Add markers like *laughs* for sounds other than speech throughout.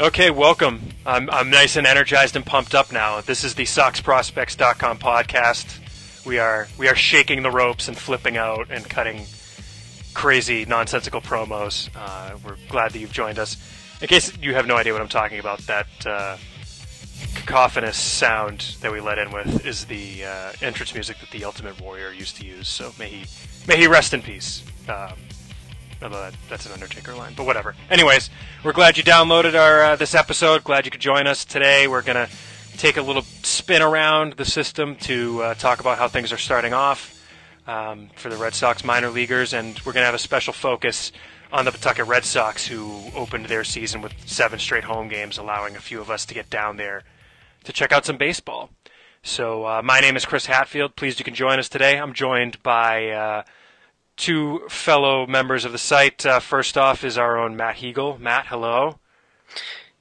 Okay, welcome. I'm, I'm nice and energized and pumped up now. This is the SoxProspects.com podcast. We are we are shaking the ropes and flipping out and cutting crazy nonsensical promos. Uh, we're glad that you've joined us. In case you have no idea what I'm talking about, that uh, cacophonous sound that we let in with is the uh, entrance music that the Ultimate Warrior used to use. So may he may he rest in peace. Um, although that, that's an Undertaker line, but whatever. Anyways, we're glad you downloaded our uh, this episode. Glad you could join us today. We're gonna take a little spin around the system to uh, talk about how things are starting off um, for the Red Sox minor leaguers, and we're gonna have a special focus on the Pawtucket Red Sox, who opened their season with seven straight home games, allowing a few of us to get down there to check out some baseball. So, uh, my name is Chris Hatfield. Pleased you can join us today. I'm joined by uh, two fellow members of the site. Uh, first off is our own Matt Huegel. Matt, hello.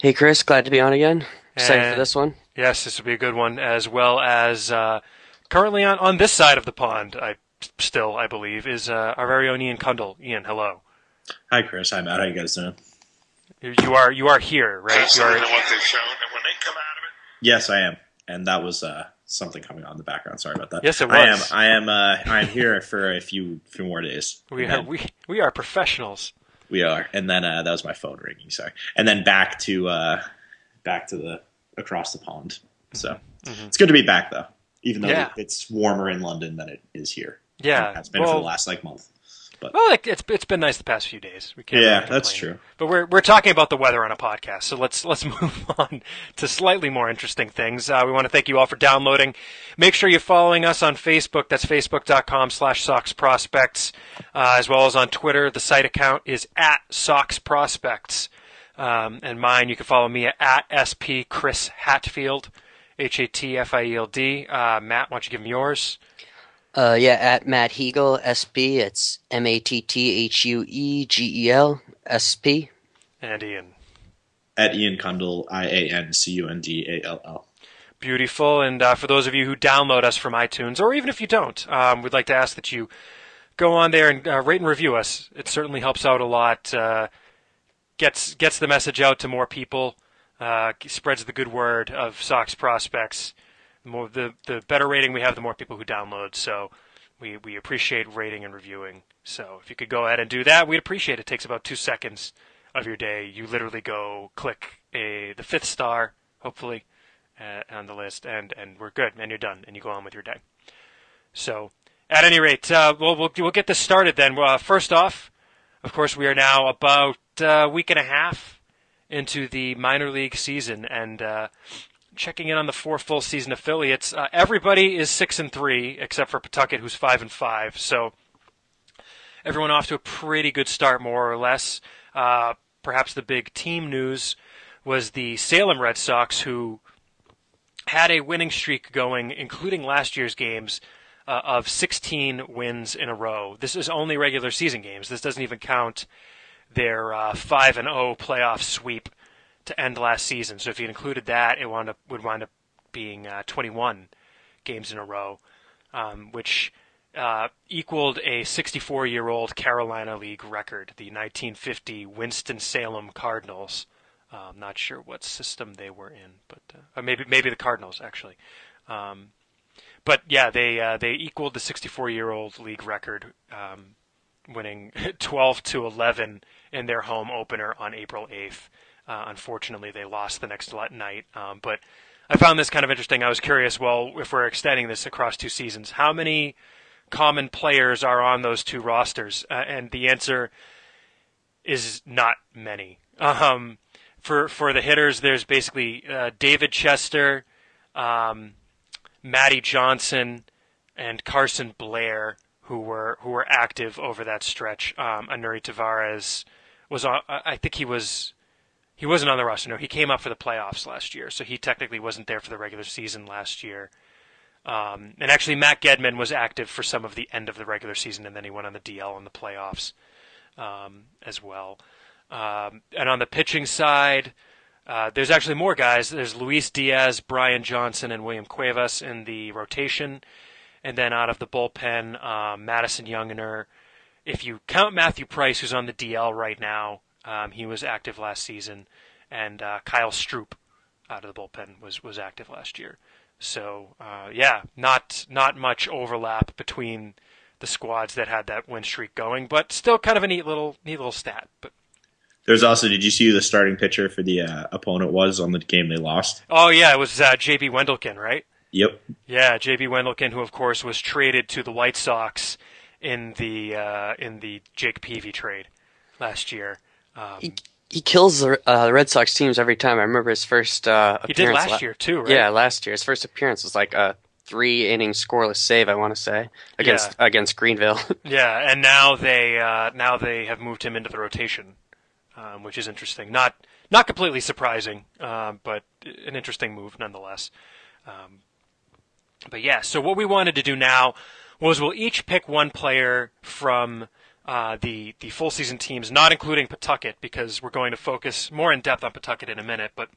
Hey, Chris. Glad to be on again. Excited And- for this one. Yes, this will be a good one, as well as uh, currently on, on this side of the pond, I still, I believe, is uh, our very own Ian Cundall. Ian, hello. Hi, Chris. Hi, Matt. How you guys doing? You you are you are here, right? You Absolutely are, what they've shown, and when they come out of it, Yes, I am. And that was uh, something coming on in the background. Sorry about that. Yes, it was. I am. I am. Uh, I am here for a few few more days. we are then- we, we are professionals. we are. And then uh, that was my phone ringing. Sorry. And then back to uh, back to the across the pond. So it's good to be back though, even though Mm-hmm. Yeah. it's warmer in London than it is here. Yeah, it has been for the last like month. Well, like, it's it's been nice the past few days. We can't Yeah, really that's true. But we're we're talking about the weather on a podcast, so let's let's *laughs* move on to slightly more interesting things. Uh, we want to thank you all for downloading. Make sure you're following us on Facebook. That's facebook.com slash Sox Prospects, uh, as well as on Twitter. The site account is at Sox Prospects, um, and mine you can follow me at SP Chris Hatfield, H A T F I E L D. Uh, Matt, why don't you give him yours? Uh, yeah, at Matt Huegel, SP. It's M A T T H U E G E L, S P. And Ian. At Ian Cundall, I A N C U N D A L L. beautiful. And uh, for those of you who download us from iTunes, or even if you don't, um, we'd like to ask that you go on there and uh, rate and review us. It certainly helps out a lot. Uh, gets gets the message out to more people. Uh, spreads the good word of Sox prospects. More the the better rating we have, the more people who download. So we we appreciate rating and reviewing. So if you could go ahead and do that, we'd appreciate it. It takes about two seconds of your day. You literally go click a the fifth star, hopefully, uh, on the list, and and we're good, and you're done, and you go on with your day. So, at any rate, uh, we'll, we'll we'll get this started then. Uh, first off, of course, we are now about a week and a half into the minor league season, and uh, checking in on the four full season affiliates. Uh, everybody is six and three except for Pawtucket, who's five and five. So everyone off to a pretty good start, more or less. Uh, perhaps the big team news was the Salem Red Sox, who had a winning streak going, including last year's games, uh, of 16 wins in a row. This is only regular season games. This doesn't even count their uh, 5 and 0 playoff sweep to end last season. So if you included that, it wound up would wind up being uh, 21 games in a row, um, which uh, equaled a 64-year-old Carolina League record, the 1950 Winston Salem Cardinals. I'm not sure what system they were in, but uh, maybe maybe the Cardinals actually. Um, but yeah, they uh, they equaled the 64-year-old league record, um, winning *laughs* 12 to 11 in their home opener on April 8th. Uh, unfortunately, they lost the next night. Um, but I found this kind of interesting. I was curious. Well, if we're extending this across two seasons, how many common players are on those two rosters? Uh, and the answer is not many. Um, for for the hitters, there's basically uh, David Chester, um, Matty Johnson, and Carson Blair who were who were active over that stretch. Um, Aneury Tavarez was on. I I think he was he wasn't on the roster. No, he came up for the playoffs last year, so he technically wasn't there for the regular season last year. Um, and actually, Matt Gedman was active for some of the end of the regular season, and then he went on the DL in the playoffs um, as well. Um, and on the pitching side, uh, there's actually more guys. There's Luis Diaz, Brian Johnson, and William Cuevas in the rotation. And then out of the bullpen, um, Madison Younginer. If you count Matthew Price, who's on the DL right now, um, he was active last season. and uh, Kyle Stroop out of the bullpen was was active last year. So uh, yeah, not not much overlap between the squads that had that win streak going, but still kind of a neat little neat little stat. But There's also, did you see who the starting pitcher for the uh, opponent was on the game they lost? oh yeah, it was uh, J.B. Wendelken, right? Yep. Yeah, J.B. Wendelken, who of course was traded to the White Sox in the uh, in the Jake Peavy trade last year. Um, He, he kills the, uh, Red Sox teams every time. I remember his first uh, he did appearance last la- year too, right? Yeah, last year his first appearance was like a three inning scoreless save. I want to say against against Greenville. *laughs* Yeah, and now they uh, now they have moved him into the rotation, um, which is interesting. Not not completely surprising, uh, but an interesting move nonetheless. Um, but yeah, so what we wanted to do now was we'll each pick one player from uh, the the full season teams, not including Pawtucket, because we're going to focus more in depth on Pawtucket in a minute. But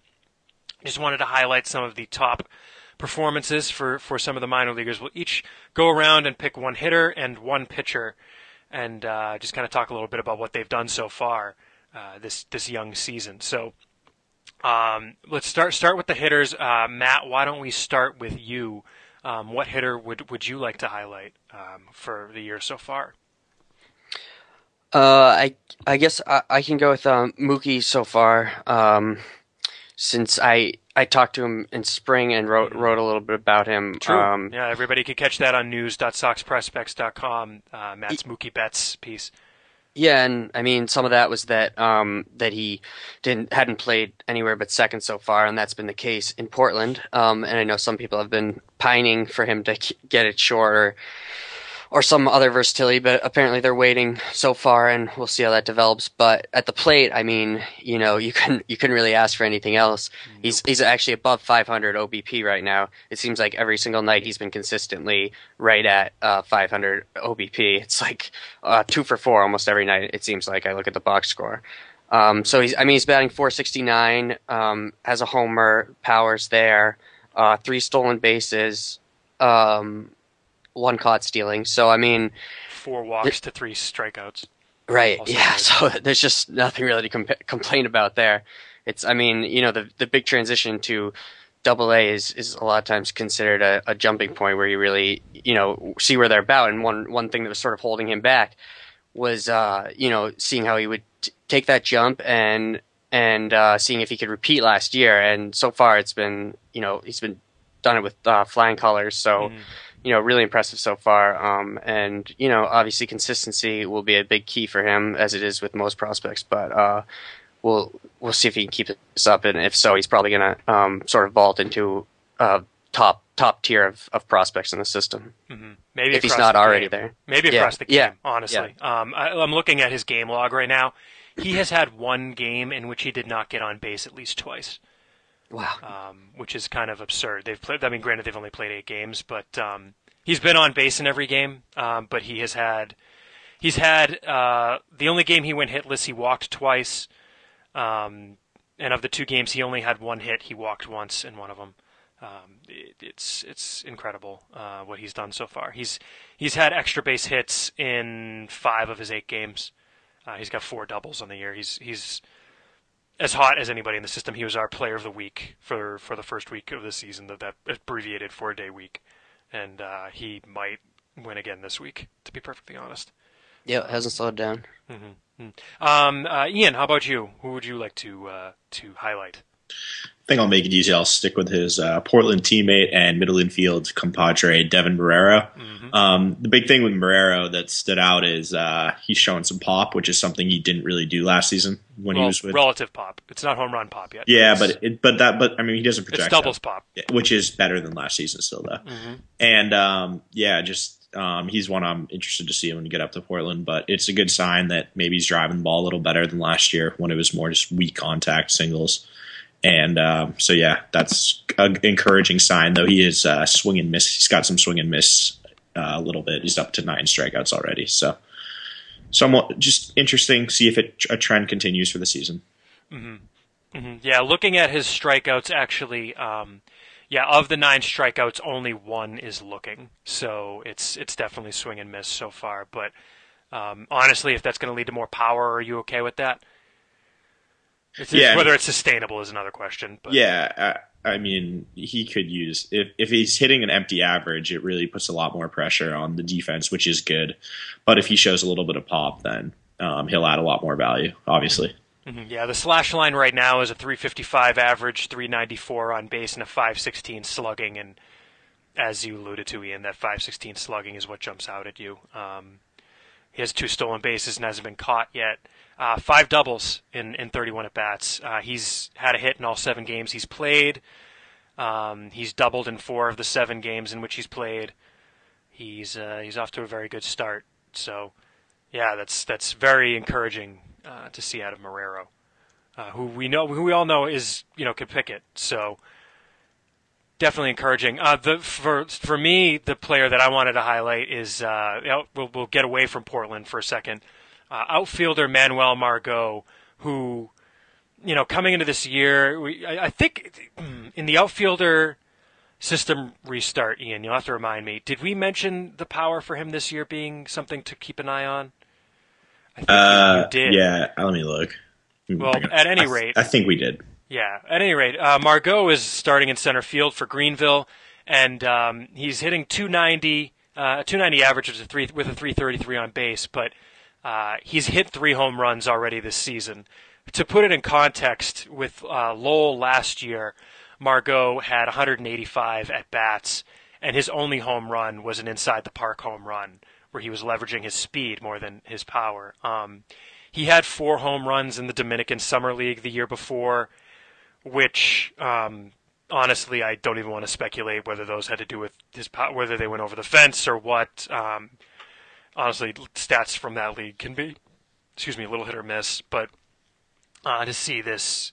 just wanted to highlight some of the top performances for, for some of the minor leaguers. We'll each go around and pick one hitter and one pitcher, and uh, just kind of talk a little bit about what they've done so far uh, this this young season. So um, let's start start with the hitters. Uh, Matt, why don't we start with you? Um, what hitter would would you like to highlight um, for the year so far? Uh, I I guess I, I can go with um, Mookie so far. Um, since I I talked to him in spring and wrote wrote a little bit about him. Um, yeah, everybody can catch that on news.soxprospects.com. Uh, Matt's Mookie Betts piece. Yeah, and I mean some of that was that um, that he didn't hadn't played anywhere but second so far, and that's been the case in Portland. Um, and I know some people have been pining for him to k- get it short or some other versatility, but apparently they're waiting so far, and we'll see how that develops. But at the plate, I mean, you know, you can you couldn't really ask for anything else. He's he's actually above 500 OBP right now. It seems like every single night he's been consistently right at uh, 500 OBP. It's like uh, two for four almost every night. It seems like I look at the box score. Um, so he's I mean he's batting 469, um, has a homer, powers there, uh, three stolen bases. Um, one caught stealing. So I mean, Four walks to three strikeouts. right? Also yeah. good. *laughs* So there's just nothing really to compa- complain about there. It's I mean, you know, the the big transition to double A is is a lot of times considered a, a jumping point where you really you know see where they're about. And one one thing that was sort of holding him back was uh, you know seeing how he would t- take that jump and and uh, seeing if he could repeat last year. And so far, it's been you know he's been done it with uh, flying colors. So Mhm. You know really impressive so far. Um, and you know obviously consistency will be a big key for him as it is with most prospects. But uh, we'll we'll see if he can keep this up. And if so, he's probably going to um, sort of vault into uh, top top tier of, of prospects in the system hmm Maybe if he's not already game. there. Maybe Yeah, across the game, yeah, honestly. Um, I, I'm looking at his game log right now. He has had one game in which he did not get on base at least twice, Wow. um, which is kind of absurd. They've played. I mean, granted, they've only played eight games, but um, he's been on base in every game. Um, but he has had, he's had uh, the only game he went hitless. He walked twice, um, and of the two games, he only had one hit. He walked once in one of them. Um, it, it's it's incredible uh, what he's done so far. He's he's had extra base hits in five of his eight games. Uh, he's got four doubles on the year. He's he's as hot as anybody in the system. He was our player of the week for for the first week of the season, that that abbreviated four day week, and uh, he might win again this week. To be perfectly honest. Yeah, it hasn't slowed down. Um, uh, Ian, how about you? Who would you like to uh, to highlight? I think I'll make it easy. I'll stick with his uh, Portland teammate and middle infield compadre, Devin Marrero. Um, the big thing with Marrero that stood out is uh, he's showing some pop, which is something he didn't really do last season when he was with. relative pop. It's not home run pop yet. yeah, It's- but it, but that but I mean he doesn't it's project doubles out, pop. which is better than last season still though. Mm-hmm. And um, yeah, just um, he's one I'm interested to see when you get up to Portland. But it's a good sign that maybe he's driving the ball a little better than last year when it was more just weak contact singles. And um, so yeah, that's an encouraging sign. Though he is uh, swing and miss. He's got some swing and miss uh, a little bit. He's up to nine strikeouts already. So somewhat just interesting. See if it a trend continues for the season. Mhm. Yeah, looking at his strikeouts, actually, um, yeah, of the nine strikeouts, only one is looking. So it's it's definitely swing and miss so far. But um, honestly, if that's going to lead to more power, are you okay with that? It's, Yeah, whether it's sustainable is another question. But Yeah, I, I mean, he could use if if he's hitting an empty average, it really puts a lot more pressure on the defense, which is good. But if he shows a little bit of pop, then um, he'll add a lot more value. Obviously, Mhm, yeah, the slash line right now is a 355 average, 394 on base, and a 516 slugging. And as you alluded to, Ian, that 516 slugging is what jumps out at you. Um, he has two stolen bases and hasn't been caught yet. Uh, five doubles in, in 31 at bats. Uh, he's had a hit in all seven games he's played. Um, he's doubled in four of the seven games in which he's played. He's uh, he's off to a very good start. So, yeah, that's that's very encouraging uh, to see out of Marrero, uh, who we know who we all know is you know can pick it. So definitely encouraging. Uh, the for for me, the player that I wanted to highlight is you know, we'll we'll get away from Portland for a second. Uh, outfielder Manuel Margot, who you know coming into this year, we, I, I think *clears throat* in the outfielder system restart, Ian, you'll have to remind me. Did we mention the power for him this year being something to keep an eye on? I think uh, you did. yeah. Let me look. Well, at any I rate- I think we did. Yeah. At any rate, uh, Margot is starting in center field for Greenville, and um, he's hitting 290, uh, 290 average with a three with a 333 on base. But uh, he's hit three home runs already this season. To put it in context, with uh, Lowell last year, Margot had 185 at bats, and his only home run was an inside the park home run where he was leveraging his speed more than his power. Um, he had four home runs in the Dominican Summer League the year before which um, honestly I don't even want to speculate whether those had to do with his whether they went over the fence or what. Um, honestly, stats from that league can be, excuse me, a little hit or miss. But uh, to see this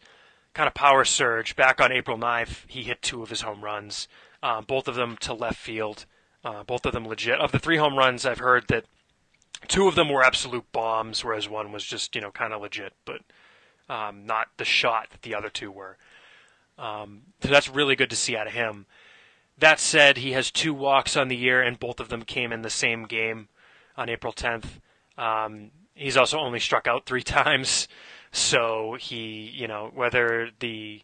kind of power surge back on April 9th, he hit two of his home runs, uh, both of them to left field, uh, both of them legit. Of the three home runs, I've heard that two of them were absolute bombs, whereas one was just you know kind of legit, but um, not the shot that the other two were. Um, so that's really good to see out of him. That said, he has two walks on the year, and both of them came in the same game on April 10th. Um, he's also only struck out three *laughs* times, so he, you know, whether the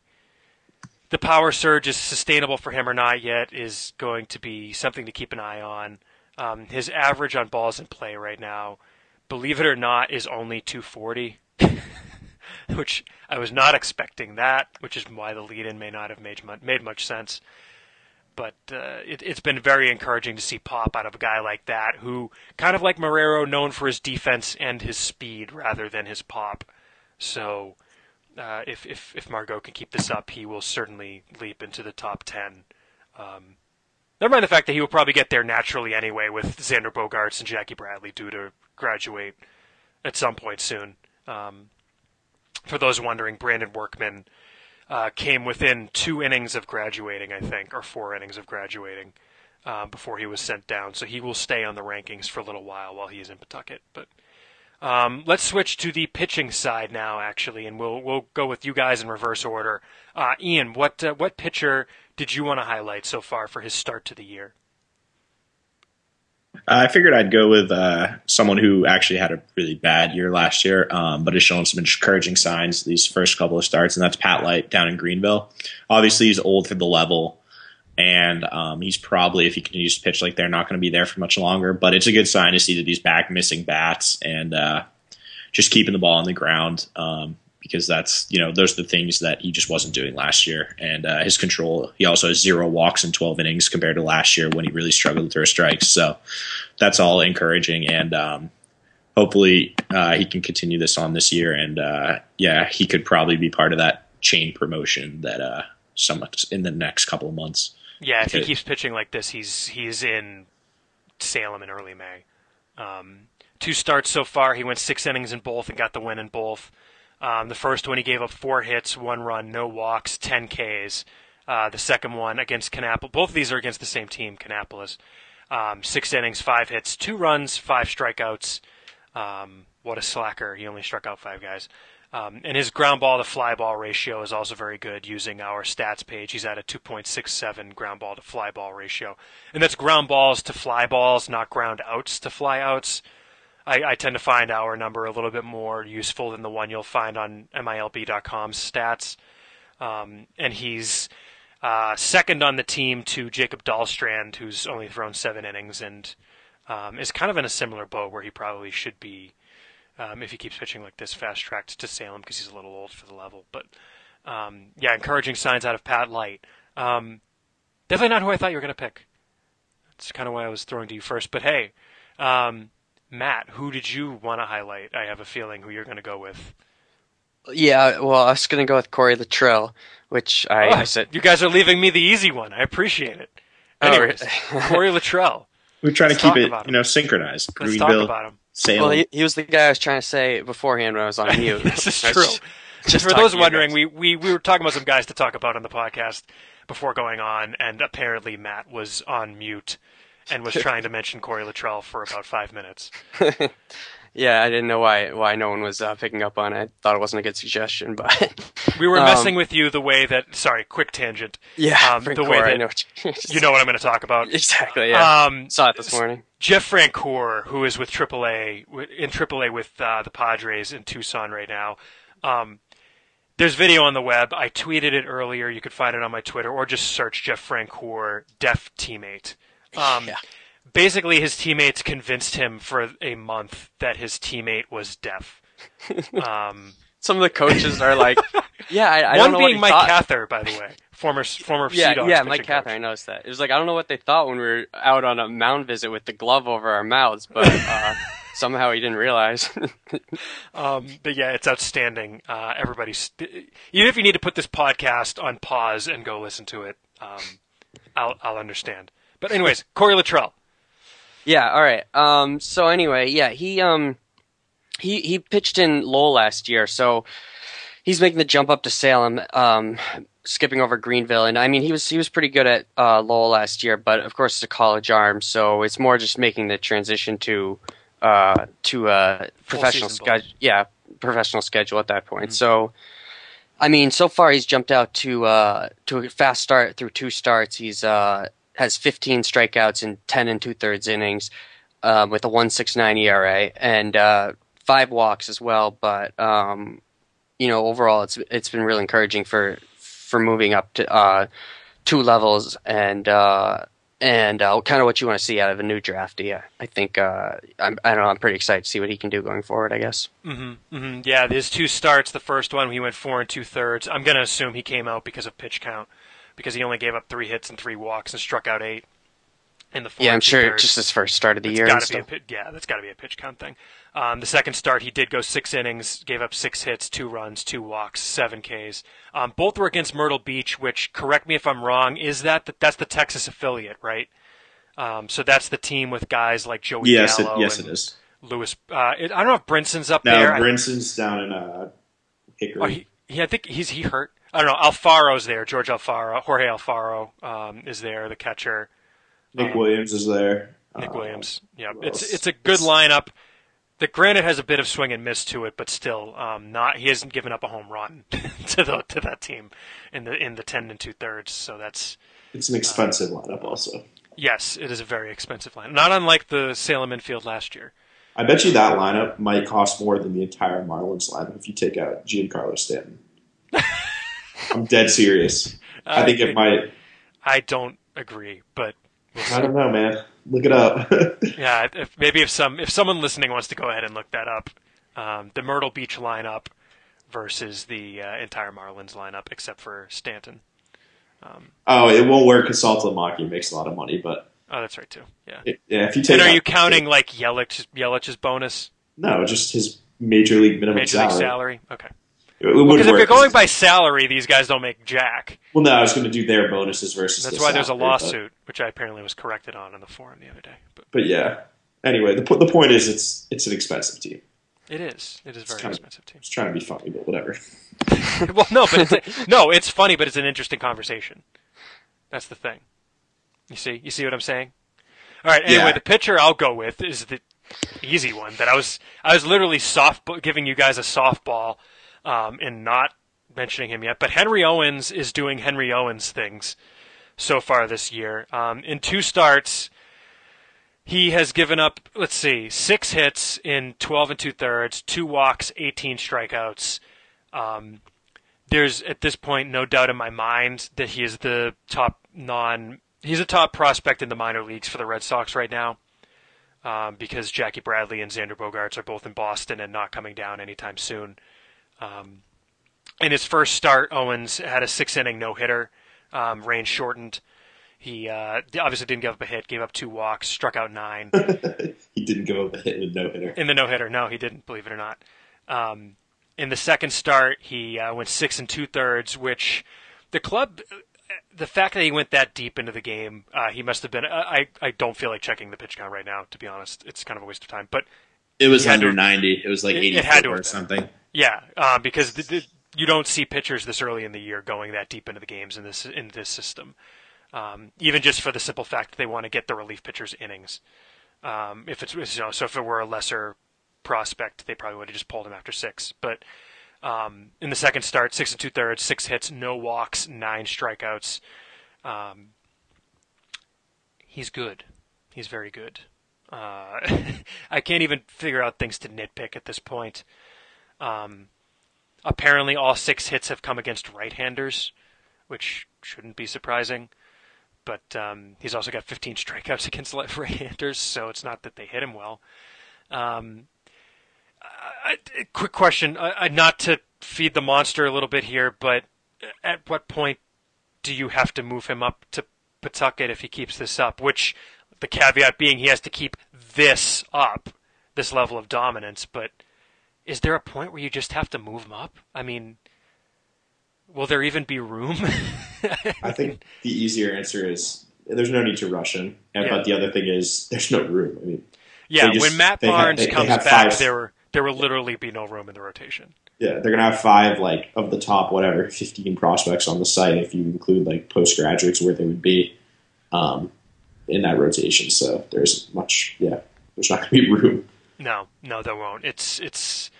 the power surge is sustainable for him or not yet is going to be something to keep an eye on. Um, his average on balls in play right now, believe it or not, is only 240 *laughs* which I was not expecting that, which is why the lead-in may not have made made much sense. But uh, it, it's been very encouraging to see pop out of a guy like that, who kind of like Marrero, known for his defense and his speed rather than his pop. So uh, if if if Margot can keep this up, he will certainly leap into the top ten. Um, never mind the fact that he will probably get there naturally anyway, with Xander Bogaerts and Jackie Bradley due to graduate at some point soon. Um, for those wondering, Brandon Workman uh, came within two innings of graduating, I think, or four innings of graduating um, before he was sent down. So he will stay on the rankings for a little while while he is in Pawtucket. But um, let's switch to the pitching side now, actually, and we'll we'll go with you guys in reverse order. Uh, Ian, what uh, what pitcher did you want to highlight so far for his start to the year? I figured I'd go with uh, someone who actually had a really bad year last year, um, but has shown some encouraging signs these first couple of starts, and that's Pat Light down in Greenville. Obviously, he's old for the level, and um, he's probably, if he continues to pitch like they're not going to be there for much longer. But it's a good sign to see that he's back missing bats and uh, just keeping the ball on the ground. Um, because that's you know those are the things that he just wasn't doing last year, and uh, his control. He also has zero walks in 12 innings compared to last year when he really struggled throw strikes. So that's all encouraging, and um, hopefully uh, he can continue this on this year. And uh, yeah, he could probably be part of that chain promotion that uh, some in the next couple of months. Yeah, if he keeps pitching like this, he's he's in Salem in early May. Um, two starts so far. He went six innings in both and got the win in both. Um, the first one he gave up four hits, one run, no walks, ten Ks. Uh, the second one against Kannapolis. Both of these are against the same team, Kannapolis. Um, six innings, five hits, two runs, five strikeouts. Um, what a slacker! He only struck out five guys. Um, and his ground ball to fly ball ratio is also very good using our stats page. He's at a 2.67 ground ball to fly ball ratio. And that's ground balls to fly balls, not ground outs to fly outs. I, I tend to find our number a little bit more useful than the one you'll find on MILB.com's stats. Um, and he's uh, second on the team to Jacob Dahlstrand, who's only thrown seven innings and um, is kind of in a similar boat where he probably should be um, if he keeps pitching like this, fast tracked to Salem because he's a little old for the level. But um, yeah, encouraging signs out of Pat Light. Um, definitely not who I thought you were going to pick. That's kind of why I was throwing to you first. But hey, um, Matt, who did you want to highlight? I have a feeling who you're going to go with. Yeah, well, I was going to go with Corey Luttrell, which I, Oh, I said. you guys are leaving me the easy one. I appreciate it. Oh, Anyways, really? *laughs* Corey Luttrell. We're trying to keep it, about you know, synchronized. Let's talk about him. Salem. Well, he, he was the guy I was trying to say beforehand when I was on mute. *laughs* this is true. Just, just For those wondering, we, we, we were talking about some guys to talk about on the podcast before going on, and apparently Matt was on mute and was *laughs* trying to mention Corey Luttrell for about five minutes. *laughs* yeah, I didn't know why why no one was uh, picking up on it. I thought it wasn't a good suggestion, *laughs* but We were Um, messing with you the way that. Sorry, quick tangent. yeah, Um, the way Gore, I know You know what I'm going to talk about. exactly. Yeah, Um, saw it this morning. Jeff Francoeur, who is with AAA in AAA with uh, the Padres in Tucson right now. Um, there's video on the web. I tweeted it earlier. You could find it on my Twitter, or just search Jeff Francoeur, deaf teammate. Um, Yeah. Basically, his teammates convinced him for a month that his teammate was deaf. *laughs* Um, Some of the coaches are like, *laughs* yeah, I, I one don't know what being Mike thought. Cather, by the way, former *laughs* former Yeah, yeah, Mike Cather. coach. I noticed that. It was like I don't know what they thought when we were out on a mound visit with the glove over our mouths, but uh, somehow he didn't realize. Um, but yeah, it's outstanding. Uh, everybody's even if you need to put this podcast on pause and go listen to it, um, I'll I'll understand. But anyways, Corey Luttrell. Yeah, all right. Um, so anyway, yeah, he um, he he pitched in Lowell last year, so he's making the jump up to Salem, um, skipping over Greenville, and I mean he was he was pretty good at uh, Lowell last year, but of course it's a college arm, so it's more just making the transition to uh to a professional schedule. Yeah, professional schedule at that point. So. I mean, so far he's jumped out to uh, to a fast start through two starts. He's uh, has 15 strikeouts in 10 and two thirds innings, um, with a 1.69 ERA and uh, five walks as well. But um, you know, overall, it's it's been really encouraging for for moving up to uh, two levels and uh, and uh, kind of what you want to see out of a new draftee. I, I think uh, I'm I don't know. I'm pretty excited to see what he can do going forward. I guess. Mm-hmm, hmm Yeah, his two starts. The first one he went four and two thirds. I'm gonna assume he came out because of pitch count, because he only gave up three hits and three walks and struck out eight in the four. Yeah, I'm sure two-thirds. just his first start of the It's year. gotta be a stuff. pit, yeah, that's got to be a pitch count thing. Um, the second start, he did go six innings, gave up six hits, two runs, two walks, seven Ks. Um, both were against Myrtle Beach, which, correct me if I'm wrong, is that the, that's the Texas affiliate, right? Um, so that's the team with guys like Joey yes, it, Gallo yes, and it is. Lewis. Uh, it, I don't know if Brinson's up No, there. I- Brinson's down in uh, Hickory. Oh, he, he, I think he's he hurt. I don't know. Alfaro's there. George Alfaro, Jorge Alfaro um, is there. The catcher. Nick Williams is there. Nick Uh, Williams. Yeah, it's it's a good lineup. The granted has a bit of swing and miss to it, but still, um, not he hasn't given up a home run *laughs* to the to that team in the in the ten and two thirds. So that's It's an expensive lineup, also. yes, it is a very expensive lineup. Not unlike the Salem infield last year. I bet you that lineup might cost more than the entire Marlins lineup if you take out Giancarlo Stanton. *laughs* I'm dead serious. I think it might. I don't agree, but we'll I don't know, man. Look it up. *laughs* yeah, if, maybe if some if someone listening wants to go ahead and look that up, um, the Myrtle Beach lineup versus the uh, entire Marlins lineup, except for Stanton. oh, it won't work because Saltamaki makes a lot of money, but Oh, that's right too. Yeah. it, yeah, if you take And are you counting like Yelich's, Yelich's bonus, No, just his major league minimum major salary. league salary? Okay. It, it would Because if you're going by salary, these guys don't make jack. well, no, I was going to do their bonuses versus. That's the why there's a salary, but- lawsuit, which I apparently was corrected on in the forum the other day. But But yeah. Anyway, the the point is, it's it's an expensive team. it is, it is a very kind of- expensive team. It's trying to be funny, but whatever. *laughs* well, no, but it's a, no, it's funny, but it's an interesting conversation. That's the thing. You see, you see what I'm saying? All right. Anyway, Yeah. the pitcher I'll go with is the easy one that I was I was literally soft giving you guys a softball um, and not mentioning him yet. But Henry Owens is doing Henry Owens things so far this year. Um, in two starts, He has given up, let's see, six hits in 12 and two thirds, two walks, 18 strikeouts. Um, there's at this point no doubt in my mind that he is the top non. He's a top prospect in the minor leagues for the Red Sox right now, um, because Jackie Bradley and Xander Bogaerts are both in Boston and not coming down anytime soon. Um, in his first start, Owens had a six inning no hitter, um, range shortened. He uh, obviously didn't give up a hit, gave up two walks, struck out nine. *laughs* he didn't give up a hit in with no hitter. In the no hitter, no, he didn't. Believe it or not. Um, in the second start, he uh, went six and two thirds, which the club, the fact that he went that deep into the game, uh, he must have been. I I don't feel like checking the pitch count right now. To be honest, it's kind of a waste of time. But It was under to- ninety. It was like eighty it or something. been. Yeah, um, because the, the, you don't see pitchers this early in the year going that deep into the games in this in this system. Um, even just for the simple fact that they want to get the relief pitchers innings. Um, if it's you know, so if it were a lesser prospect, they probably would have just pulled him after six. But um, in the second start, six and two thirds, six hits, no walks, nine strikeouts. Um, he's good. He's very good. Uh, *laughs* I can't even figure out things to nitpick at this point. Um, apparently, all six hits have come against right-handers, which shouldn't be surprising. But um, he's also got 15 strikeouts *laughs* against left right-handers, so it's not that they hit him well. Um, I, I- quick question, uh, uh, not to feed the monster a little bit here, but at what point do you have to move him up to Pawtucket if he keeps this up? Which the caveat being he has to keep this up, this level of dominance. But is there a point where you just have to move them up? I mean, will there even be room? *laughs* I think the easier answer is there's no need to rush him. And, Yeah. But the other thing is there's no room. I mean, yeah, just- when Matt Barnes they- they comes have back, five- there there will literally be no room in the rotation. yeah, they're gonna have five like of the top whatever 15 prospects on the site if you include like postgraduates where they would be um, in that rotation. So there's much yeah, there's not gonna be *laughs* room. No, no, there won't. It's it's.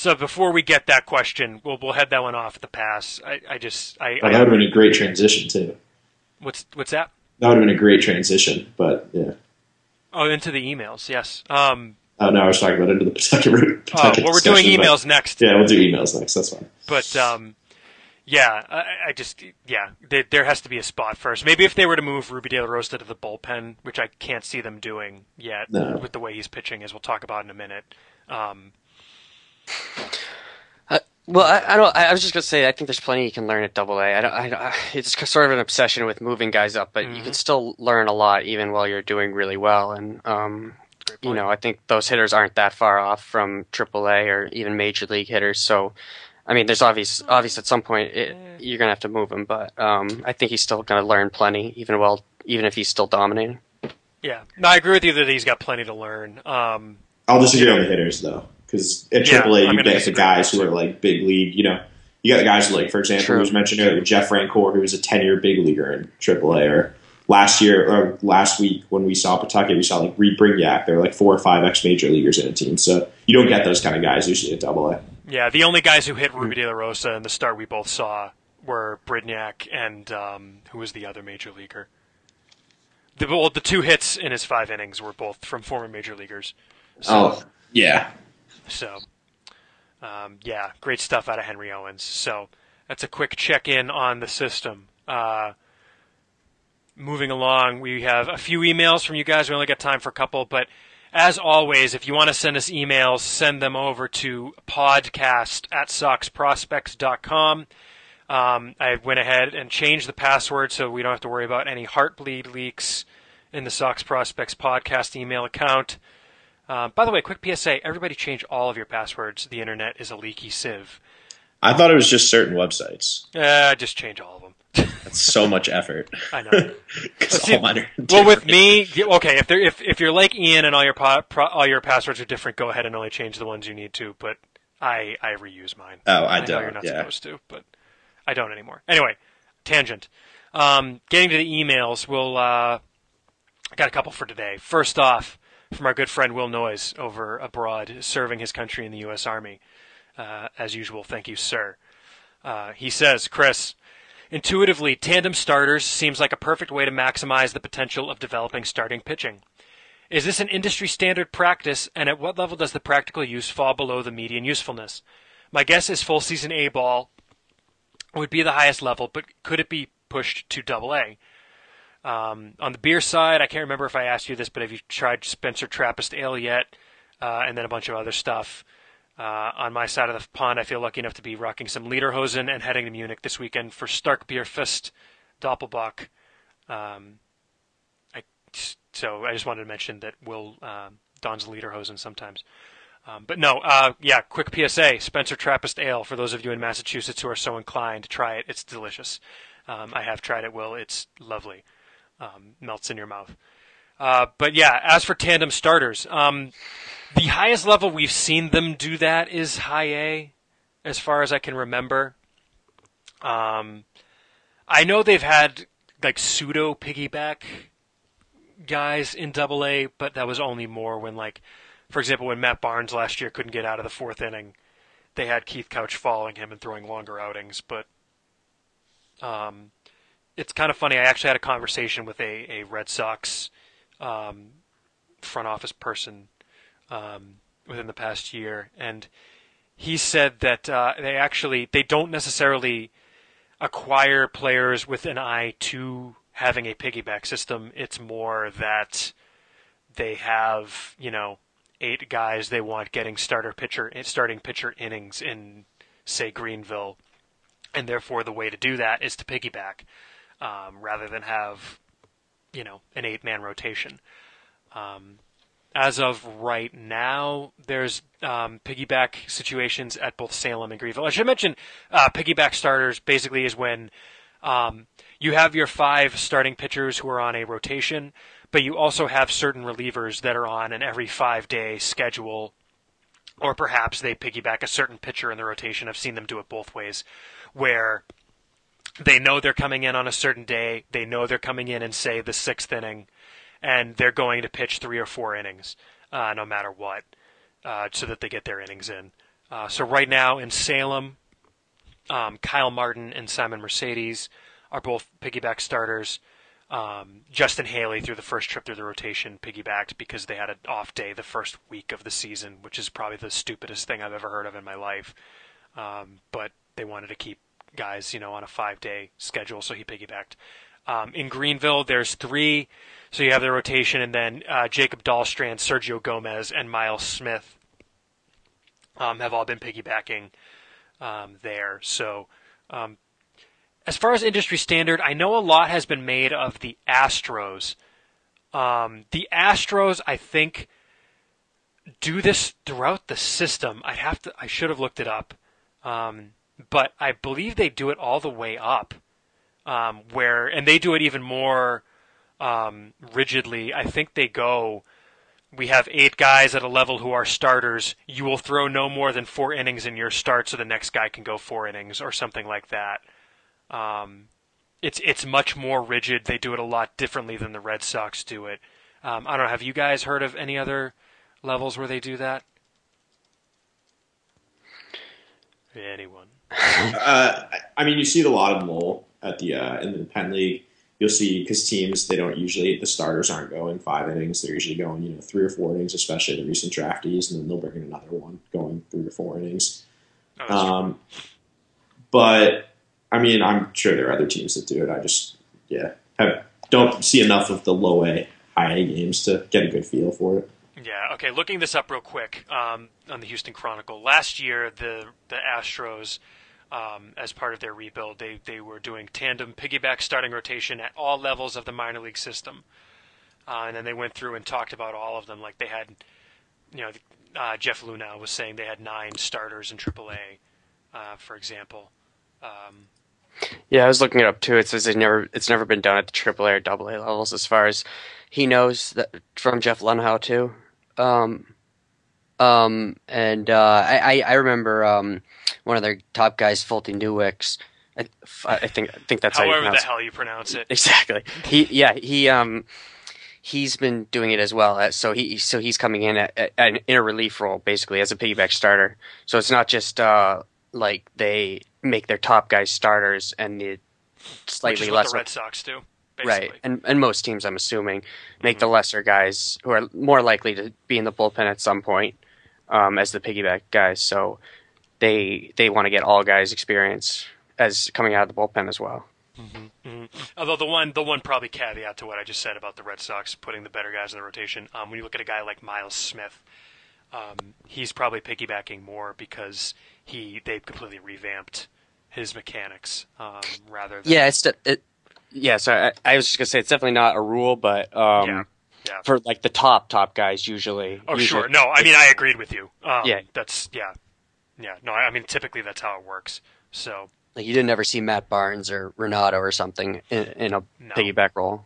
So before we get that question, we'll we'll head that one off at the pass. I, I just I, that would have been a great transition too. what's what's that? That would have been a great transition. But yeah. Oh, into the emails. Yes. Um. Oh no, I was talking about into the Pawtucket. Oh, well, we're doing emails next. Yeah, we'll do emails next. That's fine. But um, yeah, I, I just yeah, there, there has to be a spot first. Maybe if they were to move Ruby De La Rosa to the bullpen, which I can't see them doing yet No. with the way he's pitching, as we'll talk about in a minute. Um, Well, I, I don't. I I was just gonna say, I think there's plenty you can learn at Double A. I don't. I, it's sort of an obsession with moving guys up, but you can still learn a lot even while you're doing really well. And um, you know, I think those hitters aren't that far off from Triple A or even Major League hitters. So, I mean, there's obvious, obvious at some point it, you're gonna have to move him, but um, I think he's still gonna learn plenty, even well, even if he's still dominating. yeah, no, I agree with you that he's got plenty to learn. Um, I'll disagree on the hitters though, because at AAA I'm you get the guys who are like big league. You know, you got the guys who like, for example, True. who was mentioned earlier, Jeff Francoeur, who was a ten year big leaguer in AAA, or last year or last week when we saw Pawtucket, we saw like Reid Brignac. There were like four or five ex major leaguers in a team, so you don't get those kind of guys usually at Double A. yeah, the only guys who hit Ruby De La Rosa in the start we both saw were Brignac and um, who was the other major leaguer. The, well, the two hits in his five innings were both from former major leaguers. Oh yeah, So, um, yeah, great stuff out of Henry Owens. So that's a quick check in on the system. Uh, moving along, we have a few emails from you guys. We only got time for a couple, but as always, if you want to send us emails, send them over to podcast at soxprospects.com. Um, I went ahead and changed the password so we don't have to worry about any heartbleed leaks in the Sox Prospects podcast email account. Uh, by the way, quick PSA: everybody change all of your passwords. The internet is a leaky sieve. I thought it was just certain websites. Uh, just change all of them. *laughs* That's so much effort. I know. *laughs* See, all mine are well, with me, okay. If they're if if you're like Ian and all your po- pro, all your passwords are different, go ahead and only change the ones you need to. But I I reuse mine. Oh, I know don't, You're not yeah. supposed to, but I don't anymore. Anyway, tangent. Um, getting to the emails, we'll uh, I got a couple for today. First off, from our good friend Will Noyes over abroad, serving his country in the U.S. Army. Uh, as usual, thank you, sir. Uh, he says, Chris, intuitively, tandem starters seems like a perfect way to maximize the potential of developing starting pitching. Is this an industry standard practice, and at what level does the practical use fall below the median usefulness? My guess is full season A ball would be the highest level, but could it be pushed to double A? Um, on the beer side, I can't remember if I asked you this, but have you tried Spencer Trappist Ale yet? Uh, and then a bunch of other stuff. Uh, on my side of the pond, I feel lucky enough to be rocking some Lederhosen and heading to Munich this weekend for Stark Beer Doppelbock. Um, I, so I just wanted to mention that Will um, dons Lederhosen sometimes. Um, but no, uh, yeah, quick PSA Spencer Trappist Ale for those of you in Massachusetts who are so inclined, try it. It's delicious. Um, I have tried it, Will. It's lovely. Um, melts in your mouth. Uh, but yeah, as for tandem starters, um, the highest level we've seen them do that is high A, as far as I can remember. Um, I know they've had like pseudo piggyback guys in double A, but that was only more when like, for example, when Matt Barnes last year couldn't get out of the fourth inning, they had Keith Couch following him and throwing longer outings. But um, it's kind of funny. I actually had a conversation with a, a Red Sox um, front office person um, within the past year, and he said that uh, they actually they don't necessarily acquire players with an eye to having a piggyback system. It's more that they have you know eight guys they want getting starter pitcher starting pitcher innings in say Greenville, and therefore the way to do that is to piggyback um, rather than have you know an eight man rotation. Um, as of right now, there's um, piggyback situations at both Salem and Greenville. I should mention uh, piggyback starters basically is when um, you have your five starting pitchers who are on a rotation, but you also have certain relievers that are on an every five day schedule, or perhaps they piggyback a certain pitcher in the rotation. I've seen them do it both ways, where they know they're coming in on a certain day, they know they're coming in in, say, the sixth inning and they're going to pitch three or four innings, uh, no matter what, uh, so that they get their innings in. Uh, so right now in Salem, um, Kyle Martin and Simon Mercedes are both piggyback starters. Um, Justin Haley through the first trip through the rotation piggybacked because they had an off day the first week of the season, which is probably the stupidest thing I've ever heard of in my life. Um, but they wanted to keep guys, you know, on a five day schedule, so he piggybacked. Um, in Greenville, there's three so you have the rotation, and then uh, Jacob Dahlstrand, Sergio Gomez, and Miles Smith um, have all been piggybacking um, there. So, um, as far as industry standard, I know a lot has been made of the Astros. Um, the Astros, I think, do this throughout the system. I have to. I should have looked it up, um, but I believe they do it all the way up. Um, where and they do it even more um, rigidly. I think they go. We have eight guys at a level who are starters. You will throw no more than four innings in your start, so the next guy can go four innings or something like that. Um, it's it's much more rigid. They do it a lot differently than the Red Sox do it. Um, I don't know. Have you guys heard of any other levels where they do that? Anyone? Uh, I mean, you see it a lot in Lowell at the uh, in the Penn League you'll see because teams they don't usually the starters aren't going five innings; they're usually going you know three or four innings, especially the recent draftees, and then they'll bring in another one going three or four innings. Oh, um, but I mean, I'm sure there are other teams that do it. I just yeah have, don't see enough of the low A high A games to get a good feel for it. Yeah. Okay. Looking this up real quick um, on the Houston Chronicle. Last year, the the Astros um, as part of their rebuild. They they were doing tandem piggyback starting rotation at all levels of the minor league system, uh, and then they went through and talked about all of them. Like they had, you know, uh, Jeff Luhnow was saying they had nine starters in AAA, uh, for example. Um, yeah, I was looking it up too. It says it never it's never been done at the AAA or AA levels as far as he knows that from Jeff Luhnow too. Um, um, and uh, I, I remember um, one of their top guys, Folty Newicks. I, I think I think that's however how the hell you pronounce it. Exactly. He yeah he um he's been doing it as well. So he so he's coming in at, at, at, in a relief role basically as a piggyback starter. So it's not just uh, like they make their top guys starters and the slightly less the Red Sox do basically. Right, and and most teams, I'm assuming, make the lesser guys who are more likely to be in the bullpen at some point um, as the piggyback guys. So they they want to get all guys experience as coming out of the bullpen as well. Although the one the one probably caveat to what I just said about the Red Sox putting the better guys in the rotation, um, when you look at a guy like Myles Smith, um, he's probably piggybacking more because he they've completely revamped his mechanics um, rather than Yeah, it's de- it. Yeah, so I, I was just gonna say it's definitely not a rule, but um, yeah yeah. for like the top top guys, usually. Oh usually- sure, no, I mean I agreed with you. Um, Yeah. that's yeah, yeah. No, I I mean typically that's how it works. So Like you didn't ever see Matt Barnes or Ranaudo or something in, in a No. piggyback role.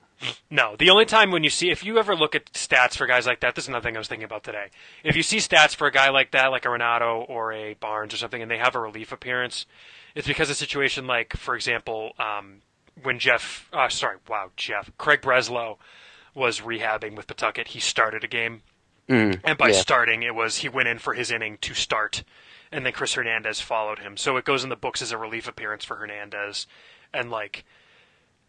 No, the only time when you see, if you ever look at stats for guys like that, this is another thing I was thinking about today. If you see stats for a guy like that, like a Ranaudo or a Barnes or something, and they have a relief appearance, it's because a situation like, for example, um, when Jeff, uh, sorry, wow, Jeff, Craig Breslow was rehabbing with Pawtucket, he started a game. Mm, And by yeah. starting, it was he went in for his inning to start, and then Chris Hernandez followed him. So it goes in the books as a relief appearance for Hernandez. And like,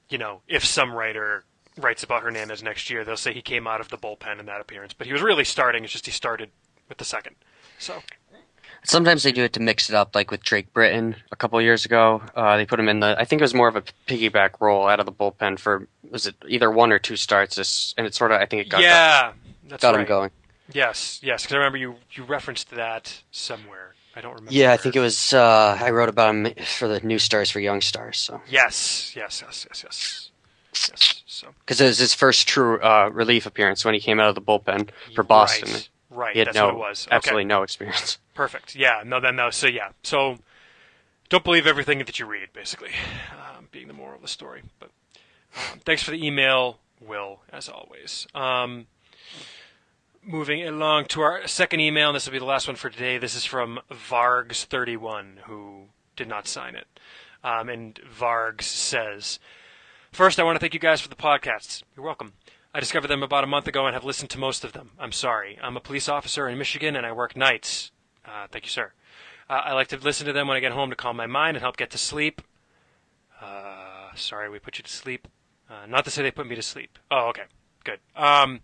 you know, if some writer writes about Hernandez next year, they'll say he came out of the bullpen in that appearance, but he was really starting. It's just he started with the second. So Sometimes they do it to mix it up, like with Drake Britton a couple years ago. Uh, they put him in the. I think it was more of a piggyback role out of the bullpen for was it either one or two starts. This and it sort of I think it got yeah, that's got right. him going. Yes, yes, because I remember you you referenced that somewhere. I don't remember. Yeah, I think it was. Uh, I wrote about him for the new stars for young stars. So Yes, yes, yes, yes, yes, yes. So because it was his first true uh, relief appearance when he came out of the bullpen for Boston. Right, right. He had that's no what it was. absolutely Okay. no experience. *laughs* Perfect. Yeah. No. Then no. So yeah. So don't believe everything that you read, basically, um, being the moral of the story. But um, thanks for the email, Will, as always. Um, moving along to our second email, and this will be the last one for today. This is from Vargs31, who did not sign it. Um, and Vargs says, First, I want to thank you guys for the podcasts. You're welcome. I discovered them about a month ago and have listened to most of them. I'm sorry. I'm a police officer in Michigan and I work nights. Uh, thank you, sir. Uh, I like to listen to them when I get home to calm my mind and help get to sleep. Uh, sorry, we put you to sleep. Uh, not to say they put me to sleep. Oh, okay. Good. Um,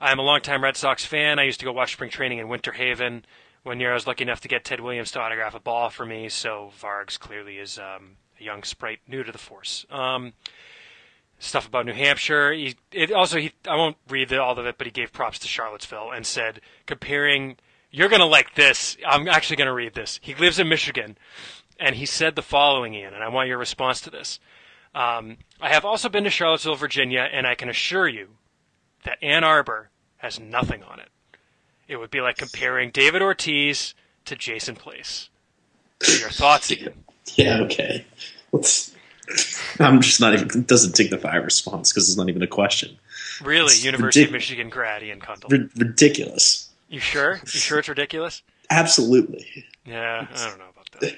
I'm a longtime Red Sox fan. I used to go watch spring training in Winter Haven. One year I was lucky enough to get Ted Williams to autograph a ball for me, so Vargs clearly is um, a young sprite new to the force. Um, stuff about New Hampshire. He it also he I won't read all of it, but he gave props to Charlottesville and said comparing. You're gonna like this. I'm actually gonna read this. He lives in Michigan, and he said the following, Ian, and I want your response to this. Um, I have also been to Charlottesville, Virginia, and I can assure you that Ann Arbor has nothing on it. It would be like comparing David Ortiz to Jason Place. Your thoughts, Ian? *laughs* Yeah, okay. Let's. *laughs* I'm just not even. It doesn't dignify a response because it's not even a question. Really, It's University of Michigan grad Ian Cundall. R- ridiculous. You sure? You sure it's ridiculous? Absolutely. Yeah, I don't know about that.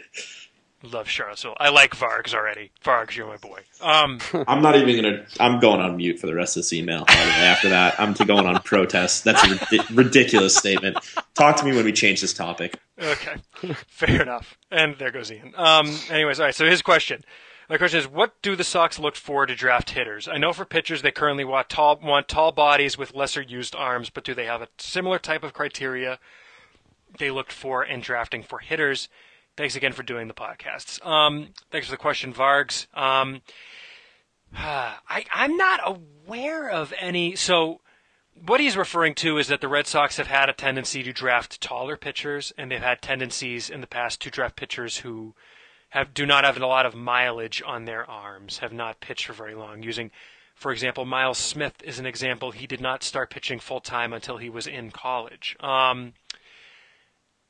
Love Charlottesville. I like Vargs already. Vargs, you're my boy. Um, *laughs* I'm not even gonna. I'm going on mute for the rest of this email. by the way. After that, I'm going on protest. That's a rid- *laughs* ridiculous statement. Talk to me when we change this topic. okay, fair enough. And there goes Ian. Um, anyways, all right. So his question. My question is, what do the Sox look for to draft hitters? I know for pitchers they currently want tall, want tall bodies with lesser used arms, but do they have a similar type of criteria they looked for in drafting for hitters? Thanks again for doing the podcasts. Um, thanks for the question, Vargs. Um, *sighs* I, I'm not aware of any. So, what he's referring to is that the Red Sox have had a tendency to draft taller pitchers, and they've had tendencies in the past to draft pitchers who have do not have a lot of mileage on their arms, have not pitched for very long. Using, for example, Myles Smith is an example. He did not start pitching full time until he was in college. Um,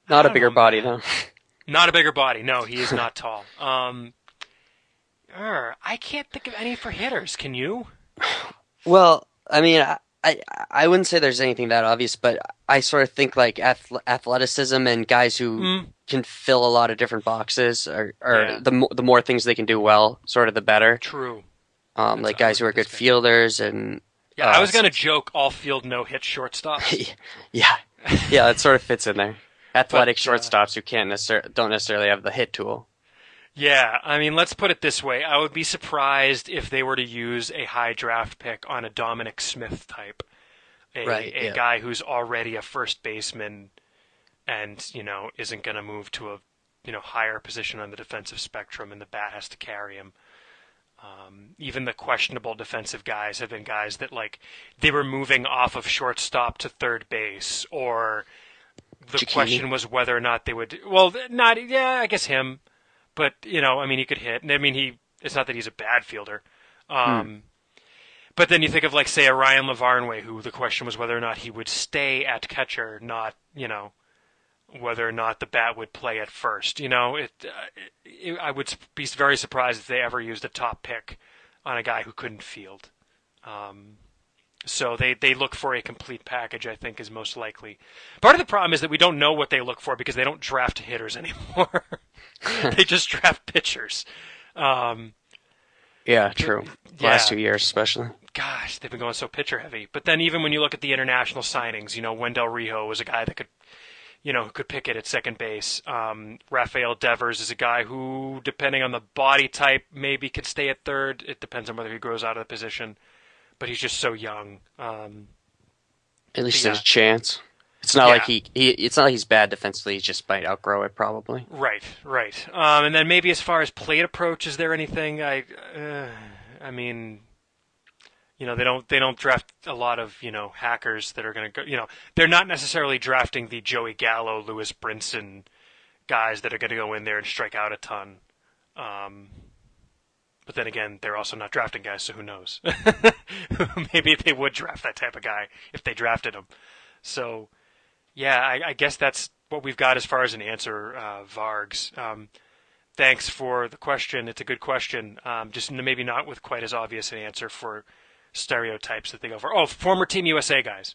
Not a bigger know, body though. *laughs* not a bigger body. No, he is *laughs* not tall. Um, er, I can't think of any for hitters. Can you? Well, I mean, I, I I wouldn't say there's anything that obvious, but I sort of think like athleticism and guys who Mm. can fill a lot of different boxes, or, or Yeah. the the more things they can do well, sort of the better. True. Um, That's like guys who are good fielders and Yeah, Uh, I was gonna joke all field no hit shortstop. *laughs* yeah, yeah, that sort of fits in there. *laughs* Athletic But, uh, shortstops who can't necessarily don't necessarily have the hit tool. Yeah, I mean, let's put it this way. I would be surprised if they were to use a high draft pick on a Dominic Smith type. A, Right, a yeah. guy who's already a first baseman and, you know, isn't going to move to a, you know, higher position on the defensive spectrum and the bat has to carry him. Um, even the questionable defensive guys have been guys that, like, they were moving off of shortstop to third base or the Cecchini. question was whether or not they would. Well, not yeah, I guess him, but you know, I mean, he could hit. And I mean, he. It's not that he's a bad fielder. Um, But then you think of like, say, a Ryan Lavarnway, who the question was whether or not he would stay at catcher, not you know, whether or not the bat would play at first. You know, it. Uh, it I would be very surprised if they ever used a top pick on a guy who couldn't field. Um, so they, they look for a complete package, I think, is most likely. Part of the problem is that we don't know what they look for because they don't draft hitters *laughs* anymore. *laughs* they just draft pitchers. Um, Yeah, true. Yeah. Last two years, especially. gosh, they've been going so pitcher heavy. But then even when you look at the international signings, you know, Wendell Rijo was a guy that could, you know, could pick it at second base. Um, Rafael Devers is a guy who, depending on the body type, maybe could stay at third. It depends on whether he grows out of the position. But he's just so young. Um, At least Yeah. there's a chance. It's not Yeah. like he, he. It's not like he's bad defensively. He just might outgrow it, probably. Right, right. Um, and then maybe as far as plate approach, is there anything? I, uh, I mean, you know, they don't they don't draft a lot of you know hackers that are going to go. You know, they're not necessarily drafting the Joey Gallo, Lewis Brinson guys that are going to go in there and strike out a ton. Um, but then again, they're also not drafting guys, so who knows? *laughs* maybe they would draft that type of guy if they drafted him. So, yeah, I, I guess that's what we've got as far as an answer, uh, Vargs. Um, thanks for the question. It's a good question. Um, just maybe not with quite as obvious an answer for stereotypes that they go for. Oh, former Team USA guys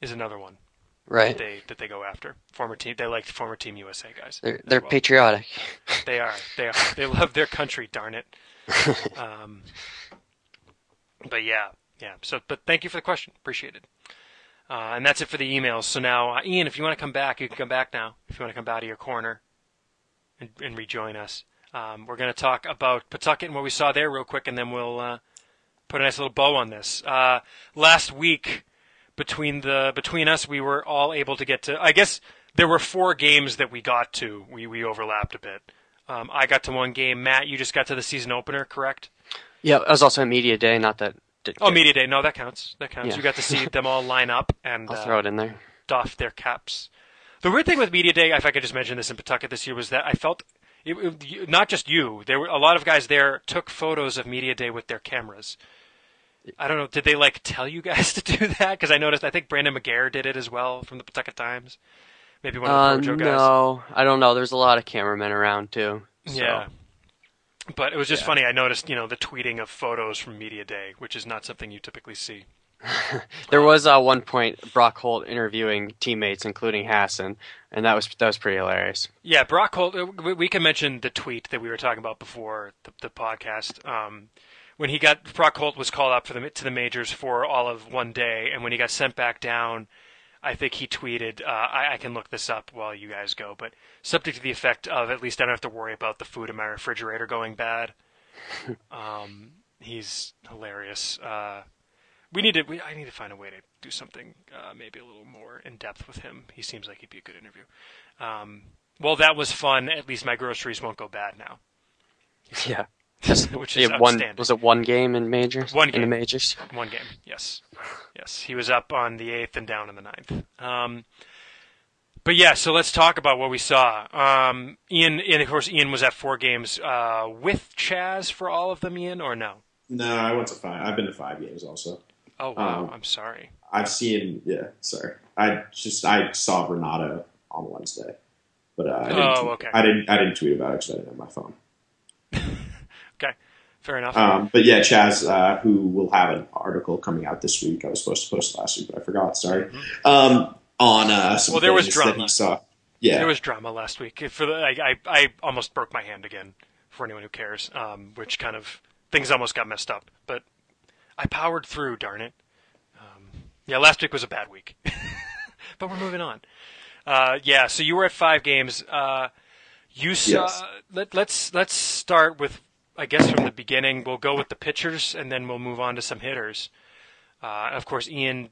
is another one Right. that they that they go after. Former team, they like former Team USA guys. They're they're well. patriotic. They are. They are. They *laughs* love their country. Darn it. *laughs* Um, but yeah, yeah. So, but thank you for the question. Appreciate it. Uh, and that's it for the emails. So now, uh, Ian, if you want to come back, you can come back now. If you want to come out of your corner and, and rejoin us, um, we're going to talk about Pawtucket and what we saw there real quick, and then we'll uh, put a nice little bow on this. Uh, last week, between the between us, we were all able to get to. I guess there were four games that we got to. We we overlapped a bit. Um, I got to one game. Matt, you just got to the season opener, correct? Yeah, it was also a media day. Not that. Did- Oh, media day. No, that counts. That counts. Yeah. You got to see them all line up and *laughs* I'll uh, throw it in there. doff their caps. The weird thing with media day, if I could just mention this in Pawtucket this year, was that I felt it, it- not just you. There were a lot of guys there took photos of media day with their cameras. I don't know. Did they like tell you guys *laughs* to do that? Because I noticed. I think Brendan McGair did it as well from the Pawtucket Times. Maybe one Uh, of the Projo guys. no, I don't know. There's a lot of cameramen around too. so- Yeah. But it was just Yeah. funny. I noticed, you know, the tweeting of photos from media day, which is not something you typically see. *laughs* There was uh, one point Brock Holt interviewing teammates, including Hassan, and that was that was pretty hilarious. Yeah, Brock Holt. uh, We we can mention the tweet that we were talking about before the, the podcast. Um, when he got Brock Holt was called up for the to the majors for all of one day, and when he got sent back down, I think he tweeted. Uh, I, I can look this up while you guys go, but subject to the effect of at least I don't have to worry about the food in my refrigerator going bad. *laughs* um, he's hilarious. Uh, we need to. We, I need to find a way to do something uh, maybe a little more in depth with him. He seems like he'd be a good interview. Um, well, that was fun. At least my groceries won't go bad now. *laughs* Yeah, *laughs* Which is Yeah, one was it one game in majors? One game in the majors. One game, yes, yes. He was up on the eighth and down in the ninth. Um, but yeah, so let's talk about what we saw. Um, Ian, and of course, Ian was at four games uh, with Chaz for all of them. Ian, or no? No, I went to five. I've been to five games also. Oh wow, Um, I'm sorry. I've seen. Yeah, sorry. I just I saw Ranaudo on Wednesday, but uh, I didn't. Oh, okay. I didn't. I didn't tweet about it because I didn't have my phone. Fair enough. Um, but yeah, Chaz, uh, who will have an article coming out this week. I was supposed to post last week, but I forgot. Sorry. Um, on uh, some Mm-hmm. Well, there was drama. Yeah, There was drama last week. For the, I, I, I almost broke my hand again. For anyone who cares, um, which kind of things almost got messed up, but I powered through. Darn it. Um, yeah, last week was a bad week, *laughs* but we're moving on. Uh, yeah, so you were at five games. Uh, You saw. Yes. Let, let's let's start with. I guess from the beginning, we'll go with the pitchers, and then we'll move on to some hitters. Uh, of course, Ian.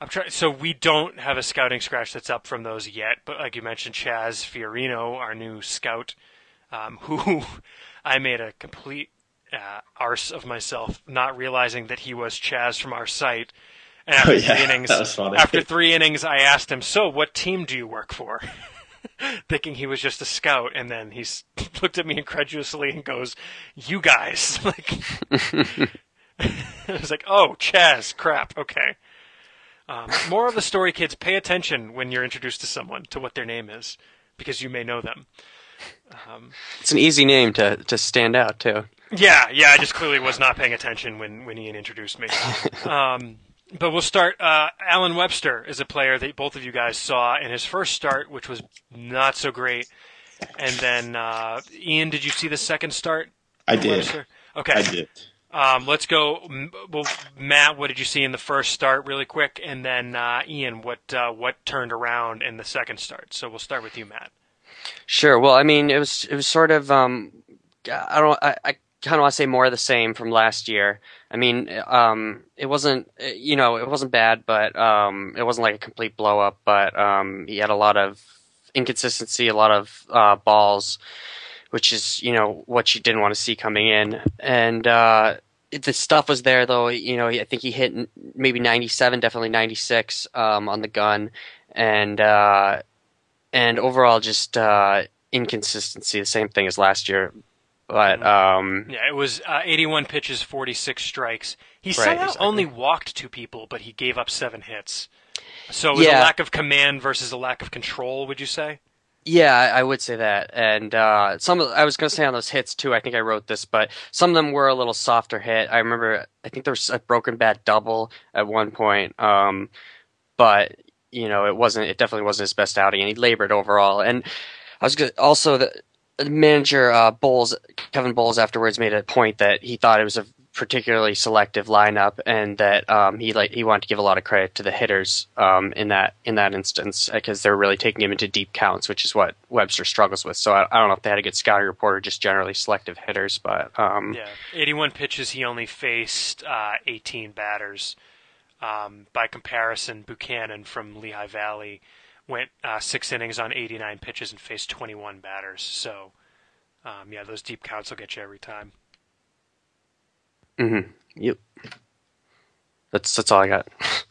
I'm trying. So we don't have a scouting scratch that's up from those yet, but like you mentioned, Chaz Fiorino, our new scout, um, *laughs* who I made a complete uh, arse of myself, not realizing that he was Chaz from our site. And after Oh, yeah, three *laughs* innings, that was funny. after three innings, I asked him, "So, what team do you work for?" *laughs* *laughs* Thinking he was just a scout, and then he *laughs* looked at me incredulously and goes, "You guys!" *laughs* Like, I was like, "Oh, Chaz, crap, okay." Um, more of the story, kids. Pay attention when you're introduced to someone to what their name is, because you may know them. It's an easy name to to stand out too. Yeah, yeah, I just clearly was not paying attention when, when Ian introduced me. Um, but we'll start. Uh, Allen Webster is a player that both of you guys saw in his first start, which was not so great. And then, uh, Ian, did you see the second start? I did. Webster? Okay. I did. Um, let's go. Well, Matt, what did you see in the first start, really quick? And then, uh, Ian, what uh, what turned around in the second start? So we'll start with you, Matt. Sure. Well, I mean, it was it was sort of um, I don't I, I kind of want to say more of the same from last year. I mean, um, it wasn't you know it wasn't bad, but um, it wasn't like a complete blow up. But um, he had a lot of inconsistency, a lot of uh, balls, which is you know what you didn't want to see coming in, and. Uh, the stuff was there though. You know, I think he hit maybe 97, definitely 96 um, on the gun, and uh, and overall just uh, inconsistency. The same thing as last year, but um, Yeah, it was uh, 81 pitches, 46 strikes. He Right, somehow exactly. only walked two people, but he gave up seven hits. So it was Yeah. a lack of command versus a lack of control, would you say? yeah, I would say that. And uh, some of, I was going to say on those hits too. I think I wrote this, but some of them were a little softer hit. I remember. I think there was a broken bat double at one point, um, but you know it wasn't. It definitely wasn't his best outing, and he labored overall. And I was gonna, also the manager uh, Boles, Kevin Boles, afterwards made a point that he thought it was a particularly selective lineup, and that um, he like he wanted to give a lot of credit to the hitters um, in that in that instance because they were really taking him into deep counts, which is what Webster struggles with. So I, I don't know if they had a good scouting report or just generally selective hitters, but um, Yeah, 81 pitches. He only faced uh, 18 batters. Um, by comparison, Buchanan from Lehigh Valley went uh, six innings on 89 pitches and faced 21 batters. So, um, yeah, those deep counts will get you every time. Mm-hmm. yep. That's that's all I got. *laughs*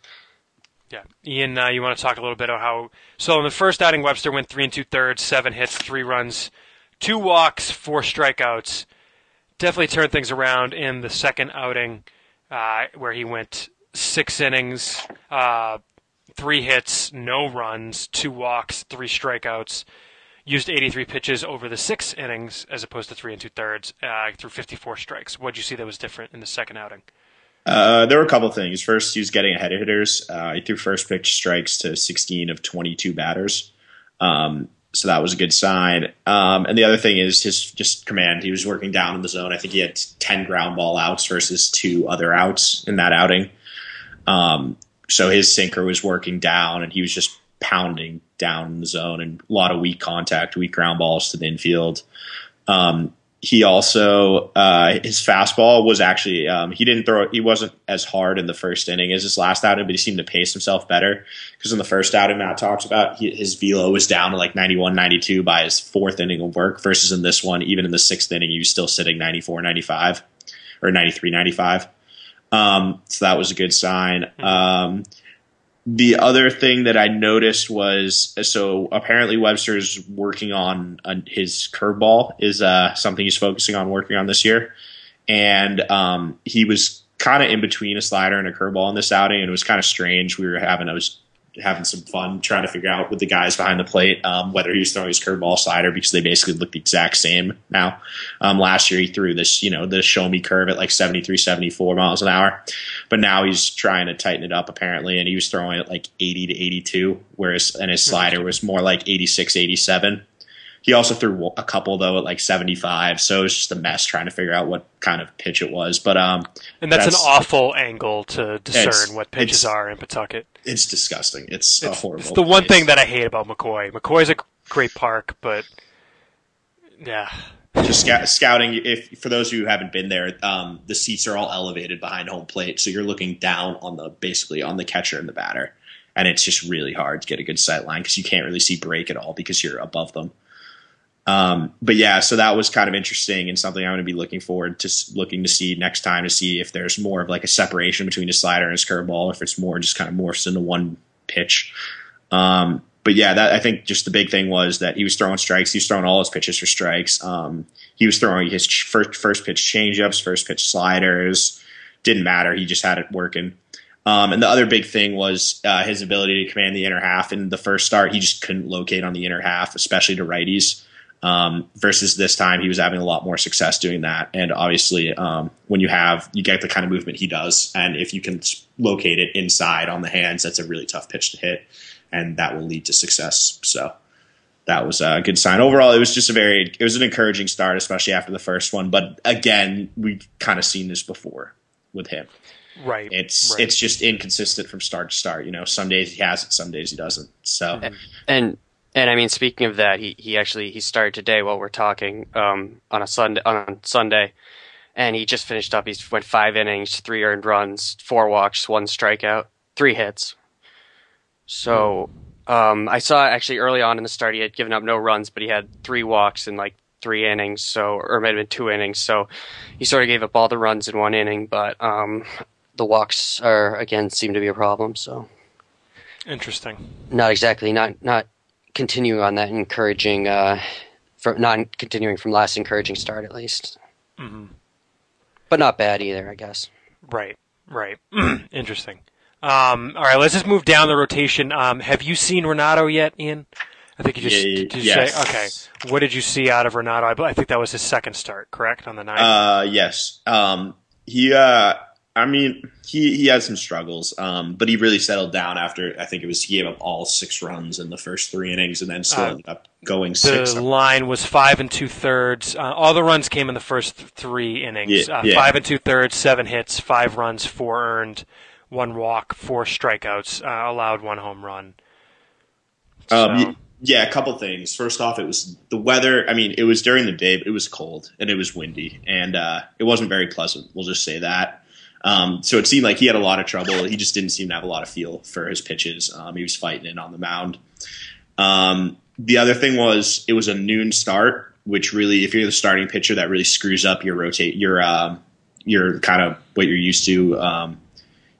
Yeah, Ian, uh, you want to talk a little bit about how? So in the first outing, Webster went three and two thirds, seven hits, three runs, two walks, four strikeouts. Definitely turned things around in the second outing, uh, where he went six innings, uh, three hits, no runs, two walks, three strikeouts. Used 83 pitches over the six innings as opposed to three and two thirds, uh, through 54 strikes. What did you see that was different in the second outing? Uh, there were a couple things. First, he was getting ahead of hitters. Uh, he threw first pitch strikes to 16 of 22 batters. Um, so that was a good sign. Um, and the other thing is his just command. He was working down in the zone. I think he had 10 ground ball outs versus two other outs in that outing. Um, so his sinker was working down and he was just pounding down in the zone and a lot of weak contact, weak ground balls to the infield. Um, he also uh, his fastball was actually um, he didn't throw. He wasn't as hard in the first inning as his last outing, but he seemed to pace himself better because in the first outing Matt talks about he, his velo was down to like 91, 92 by his fourth inning of work versus in this one, even in the sixth inning, he was still sitting 94, 95 or 93, 95. Um, so that was a good sign. Um, the other thing that I noticed was so apparently Webster's working on, on his curveball is uh, something he's focusing on working on this year, and um, he was kind of in between a slider and a curveball in this outing, and it was kind of strange. We were having was having some fun trying to figure out with the guys behind the plate um, whether he was throwing his curveball slider because they basically look the exact same now. Um, last year he threw this, you know, the show me curve at like 73, 74 miles an hour, but now he's trying to tighten it up apparently, and he was throwing it like 80 to 82, whereas and his slider was more like 86, 87. He also threw a couple though at like 75, so it was just a mess trying to figure out what kind of pitch it was. But um, And that's, That's- an awful angle to discern what pitches are in Pawtucket. it's disgusting. It's, a It's, horrible. it's the one thing that I hate about McCoy. McCoy's a great park, but Yeah. just scout, scouting. If for those of you who haven't been there, um, the seats are all elevated behind home plate, so you're looking down on the basically on the catcher and the batter, and it's just really hard to get a good sight line because you can't really see break at all because you're above them. Um, but yeah, so that was kind of interesting and something I'm going to be looking forward to looking to see next time to see if there's more of like a separation between his slider and his curveball, if it's more just kind of morphs into one pitch. Um, but yeah, that I think just the big thing was that he was throwing strikes. He was throwing all his pitches for strikes. Um, he was throwing his first first pitch changeups, first pitch sliders. Didn't matter. He just had it working. Um, and the other big thing was uh, his ability to command the inner half. In the first start, he just couldn't locate on the inner half, especially to righties. Um, versus this time, he was having a lot more success doing that. And obviously, um, when you have you get the kind of movement he does, and if you can locate it inside on the hands, that's a really tough pitch to hit, and that will lead to success. So that was a good sign. Overall, it was just a very it was an encouraging start, especially after the first one. But again, we've kind of seen this before with him. Right. It's right. it's just inconsistent from start to start. You know, some days he has it, some days he doesn't. So And and I mean, speaking of that, he, he actually he started today while we're talking um, on a Sunday on Sunday, and he just finished up. He went five innings, three earned runs, four walks, one strikeout, three hits. So um, I saw actually early on in the start he had given up no runs, but he had three walks in like three innings, so or it might have been two innings. So he sort of gave up all the runs in one inning, but um, the walks are again seem to be a problem. So Interesting. not exactly not not continuing on that encouraging uh from not continuing from last encouraging start at least hmm but not bad either i guess Right. Right. *clears throat* Interesting. Um, all right, let's just move down the rotation. Um, have you seen Ranaudo yet, Ian? I think you just Yeah, did you yes. say okay. What did you see out of Ranaudo? I, I think that was his second start, correct on the ninth. Uh, yes. Um, he, uh, I mean, he, he had some struggles, um, but he really settled down after, I think it was, he gave up all six runs in the first three innings and then still Uh, ended up going the six. line was five and two thirds. Uh, all the runs came in the first th- three innings. Yeah, uh, yeah. Five and two thirds, seven hits, five runs, four earned, one walk, four strikeouts, uh, allowed one home run. Um, So- y- yeah, a couple things. First off, it was the weather. I mean, it was during the day, but it was cold and it was windy and, uh, it wasn't very pleasant. We'll just say that. Um, so it seemed like he had a lot of trouble. He just didn't seem to have a lot of feel for his pitches. Um, he was fighting it on the mound. Um, the other thing was it was a noon start, which really, if you're the starting pitcher, that really screws up your rotate, your, um, your kind of what you're used to, um,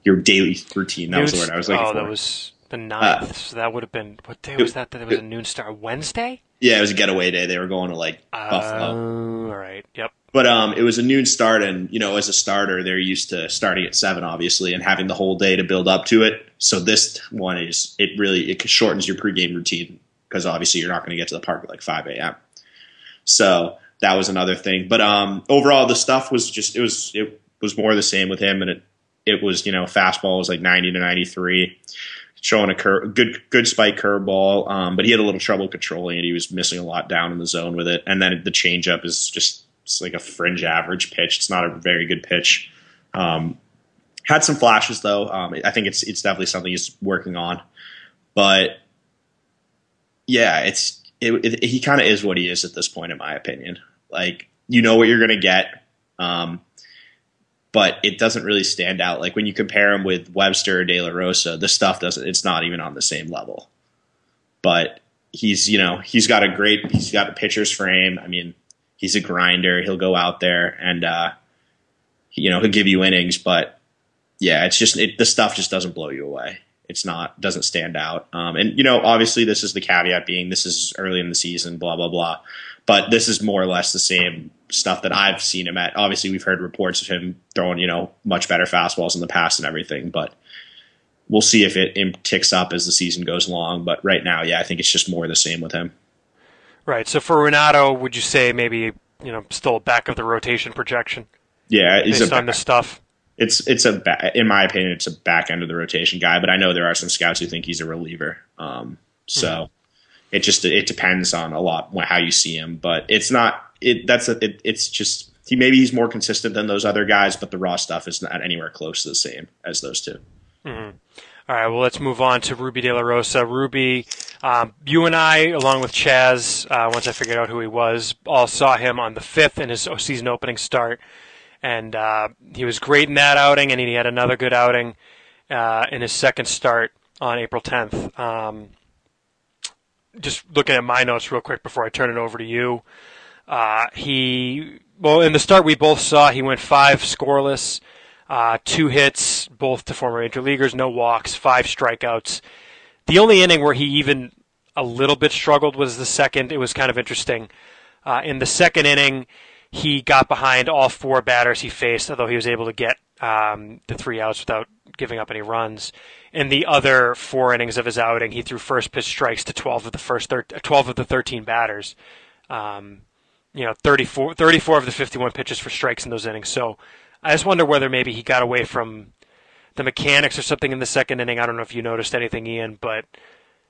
your daily routine. That was the word I was looking oh, for. that was the ninth. so that would have been what day was that? That it was a noon start Wednesday. yeah, it was a getaway day. They were going to like Buffalo. Oh, all right. Yep. But um, it was a noon start, and you know, as a starter, they're used to starting at seven, obviously, and having the whole day to build up to it. So this one is it really it shortens your pregame routine because obviously you're not going to get to the park at like five a.m. So that was another thing. But um, overall, the stuff was just it was it was more the same with him, and it it was you know fastball was like ninety to ninety three. Showing a cur- good good spike curveball, um, but he had a little trouble controlling it. He was missing a lot down in the zone with it, and then the changeup is just it's like a fringe average pitch. It's not a very good pitch. Um, had some flashes though. Um, I think it's it's definitely something he's working on, but yeah, it's it, it, he kind of is what he is at this point, in my opinion. Like you know what you're gonna get, um, but it doesn't really stand out. Like when you compare him with Webster or De La Rosa, the stuff doesn't. It's not even on the same level. But he's you know he's got a great he's got a pitcher's frame. I mean he's a grinder. He'll go out there and uh, you know he'll give you innings, but yeah, it's just it, the stuff just doesn't blow you away. It's not doesn't stand out. Um, and you know, obviously, this is the caveat being this is early in the season, blah blah blah. But this is more or less the same stuff that I've seen him at. Obviously, we've heard reports of him throwing you know much better fastballs in the past and everything, but. We'll see if it ticks up as the season goes along, but right now, yeah, I think it's just more the same with him. Right. So for Ranaudo, would you say maybe you know still back of the rotation projection Yeah, he's based a on the stuff? it's it's a ba- in my opinion it's a back end of the rotation guy but i know there are some scouts who think he's a reliever um, so it just it depends on a lot how you see him but it's not it that's a, it, it's just he maybe he's more consistent than those other guys but the raw stuff is not anywhere close to the same as those two All right. Well, let's move on to Rubby De La Rosa. Rubby, Um, you and I, along with Chaz, uh, once I figured out who he was, all saw him on the fifth in his season opening start, and uh, he was great in that outing, and he had another good outing uh, in his second start on April 10th. Um, just looking at my notes real quick before I turn it over to you. Uh, he well in the start we both saw he went five scoreless, uh, two hits, both to former major leaguers, no walks, five strikeouts. The only inning where he even a little bit struggled was the second. It was kind of interesting. Uh, in the second inning, he got behind all four batters he faced, although he was able to get um, the three outs without giving up any runs. In the other four innings of his outing, he threw first pitch strikes to 12 of the first thir- 12 of the 13 batters. Um, you know, 34, 34 of the 51 pitches for strikes in those innings. So I just wonder whether maybe he got away from the mechanics or something in the second inning. I don't know if you noticed anything, Ian, but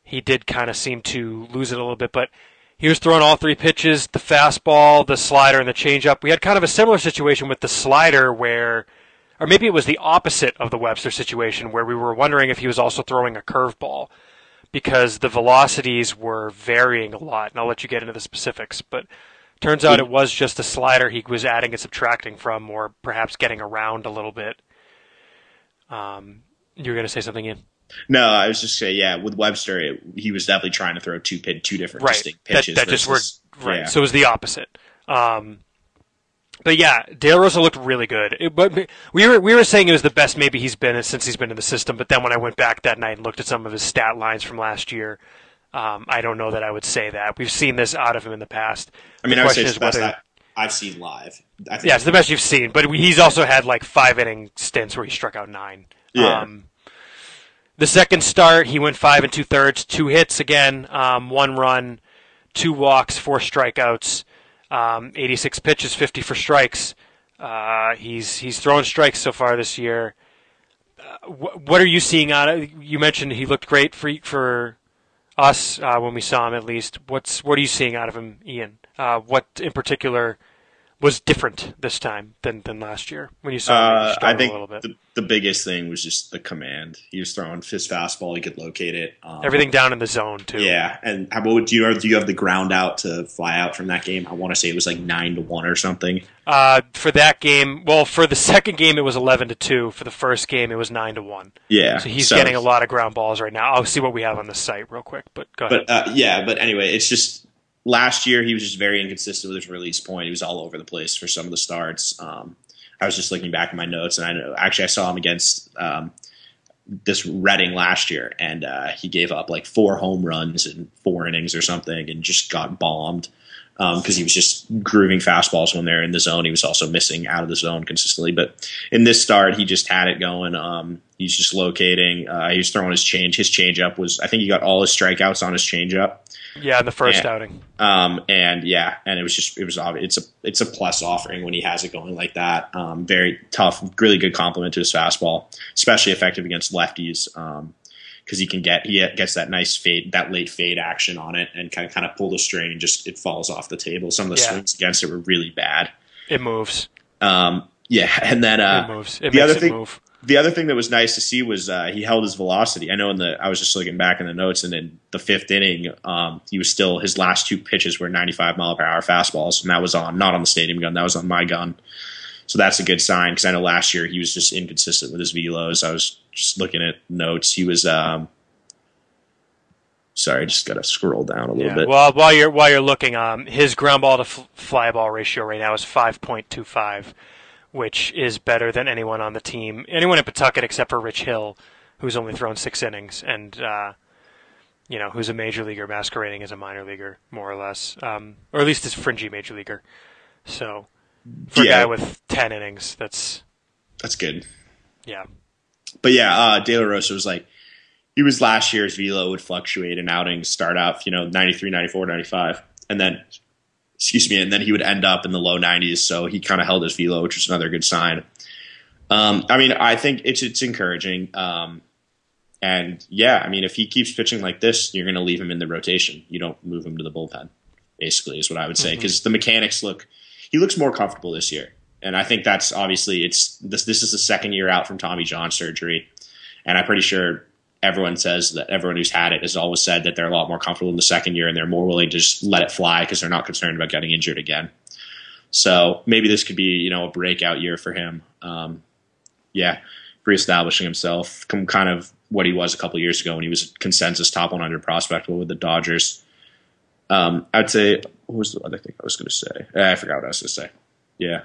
he did kind of seem to lose it a little bit. But he was throwing all three pitches the fastball, the slider, and the changeup. We had kind of a similar situation with the slider where, or maybe it was the opposite of the Webster situation where we were wondering if he was also throwing a curveball because the velocities were varying a lot. And I'll let you get into the specifics. But turns out it was just a slider he was adding and subtracting from, or perhaps getting around a little bit. Um, you were going to say something, Ian? No, I was just saying, yeah, with Webster, it, he was definitely trying to throw two pit, two different right. distinct pitches. That, that just worked right. yeah. So it was the opposite. Um, but yeah, De La Rosa looked really good. It, but we were we were saying it was the best maybe he's been since he's been in the system. But then when I went back that night and looked at some of his stat lines from last year, um, I don't know that I would say that. We've seen this out of him in the past. I mean, The I would say it's the best whether- I, I've seen live. I think Yeah, it's the best you've seen. But he's also had like five inning stints where he struck out nine. Yeah. Um, the second start, he went five and two thirds, two hits again, um, one run, two walks, four strikeouts, um, 86 pitches, 50 for strikes. Uh, he's he's thrown strikes so far this year. Uh, wh- what are you seeing out of? You mentioned he looked great for for us uh, when we saw him at least. What's what are you seeing out of him, Ian? Uh, what in particular was different this time than, than last year when you saw him Uh, I think a little bit? the, the biggest thing was just the command. He was throwing his fastball. He could locate it. Um, Everything down in the zone too. Yeah, and how about do you do you have the ground out to fly out from that game? I want to say it was like nine to one or something. Uh, for that game, well, for the second game it was eleven to two. For the first game it was nine to one. Yeah, So he's getting a lot of ground balls right now. I'll see what we have on the site real quick, but go ahead. But uh, yeah, but anyway, it's just last year he was just very inconsistent with his release point. He was all over the place for some of the starts. Um, I was just looking back at my notes, and I know actually I saw him against um, this Reading last year, and uh, he gave up like four home runs in four innings or something, and just got bombed because he was just grooving fastballs when they're in the zone. He was also missing out of the zone consistently. But in this start, he just had it going. Um, he's just locating. Uh, he was throwing his change. His changeup was. I think he got all his strikeouts on his changeup. yeah, in the first yeah. outing. Um, and yeah, and it was just it was obvious. It's a it's a plus offering when he has it going like that. Um, very tough, really good compliment to his fastball, especially effective against lefties. Um, because he can get he gets that nice fade, that late fade action on it, and kind of kind of pull the string, and just it falls off the table. Some of the Yeah. swings against it were really bad. It moves. Um, yeah, *laughs* and then It uh, moves. It the other it thing- move. the other thing that was nice to see was uh, he held his velocity. I know in the I was just looking back in the notes, and in the fifth inning, um, he was still his last two pitches were 95 mile per hour fastballs, and that was on not on the stadium gun, that was on my gun. So that's a good sign because I know last year he was just inconsistent with his velos. I was just looking at notes. He was um, sorry, I just got to scroll down a little Yeah. bit. Well, while you're while you're looking, um, his ground ball to f- fly ball ratio right now is five point two five, which is better than anyone on the team, anyone in Pawtucket except for Rich Hill, who's only thrown six innings and uh, you know who's a major leaguer masquerading as a minor leaguer, more or less, um, or at least is fringy major leaguer. So for Yeah. a guy with ten innings, that's that's good. yeah. But yeah, uh, De La Rosa was like, he was last year's velo would fluctuate in outings, start off, you know, 93, 94, 95. And then, excuse me, and then he would end up in the low 90s. So he kind of held his velo, which was another good sign. Um, I mean, I think it's, it's encouraging. Um, and yeah, I mean, if he keeps pitching like this, you're going to leave him in the rotation. You don't move him to the bullpen, basically, is what I would say. Because the mechanics look, he looks more comfortable this year. And I think that's obviously it's this. This is the second year out from Tommy John surgery, and I'm pretty sure everyone says that everyone who's had it has always said that they're a lot more comfortable in the second year and they're more willing to just let it fly because they're not concerned about getting injured again. So maybe this could be you know a breakout year for him. Um, yeah, reestablishing himself, kind of what he was a couple years ago when he was a consensus top 100 prospect with the Dodgers. Um, I'd say what was the other thing I was going to say? Eh, I forgot what I was going to say. Yeah.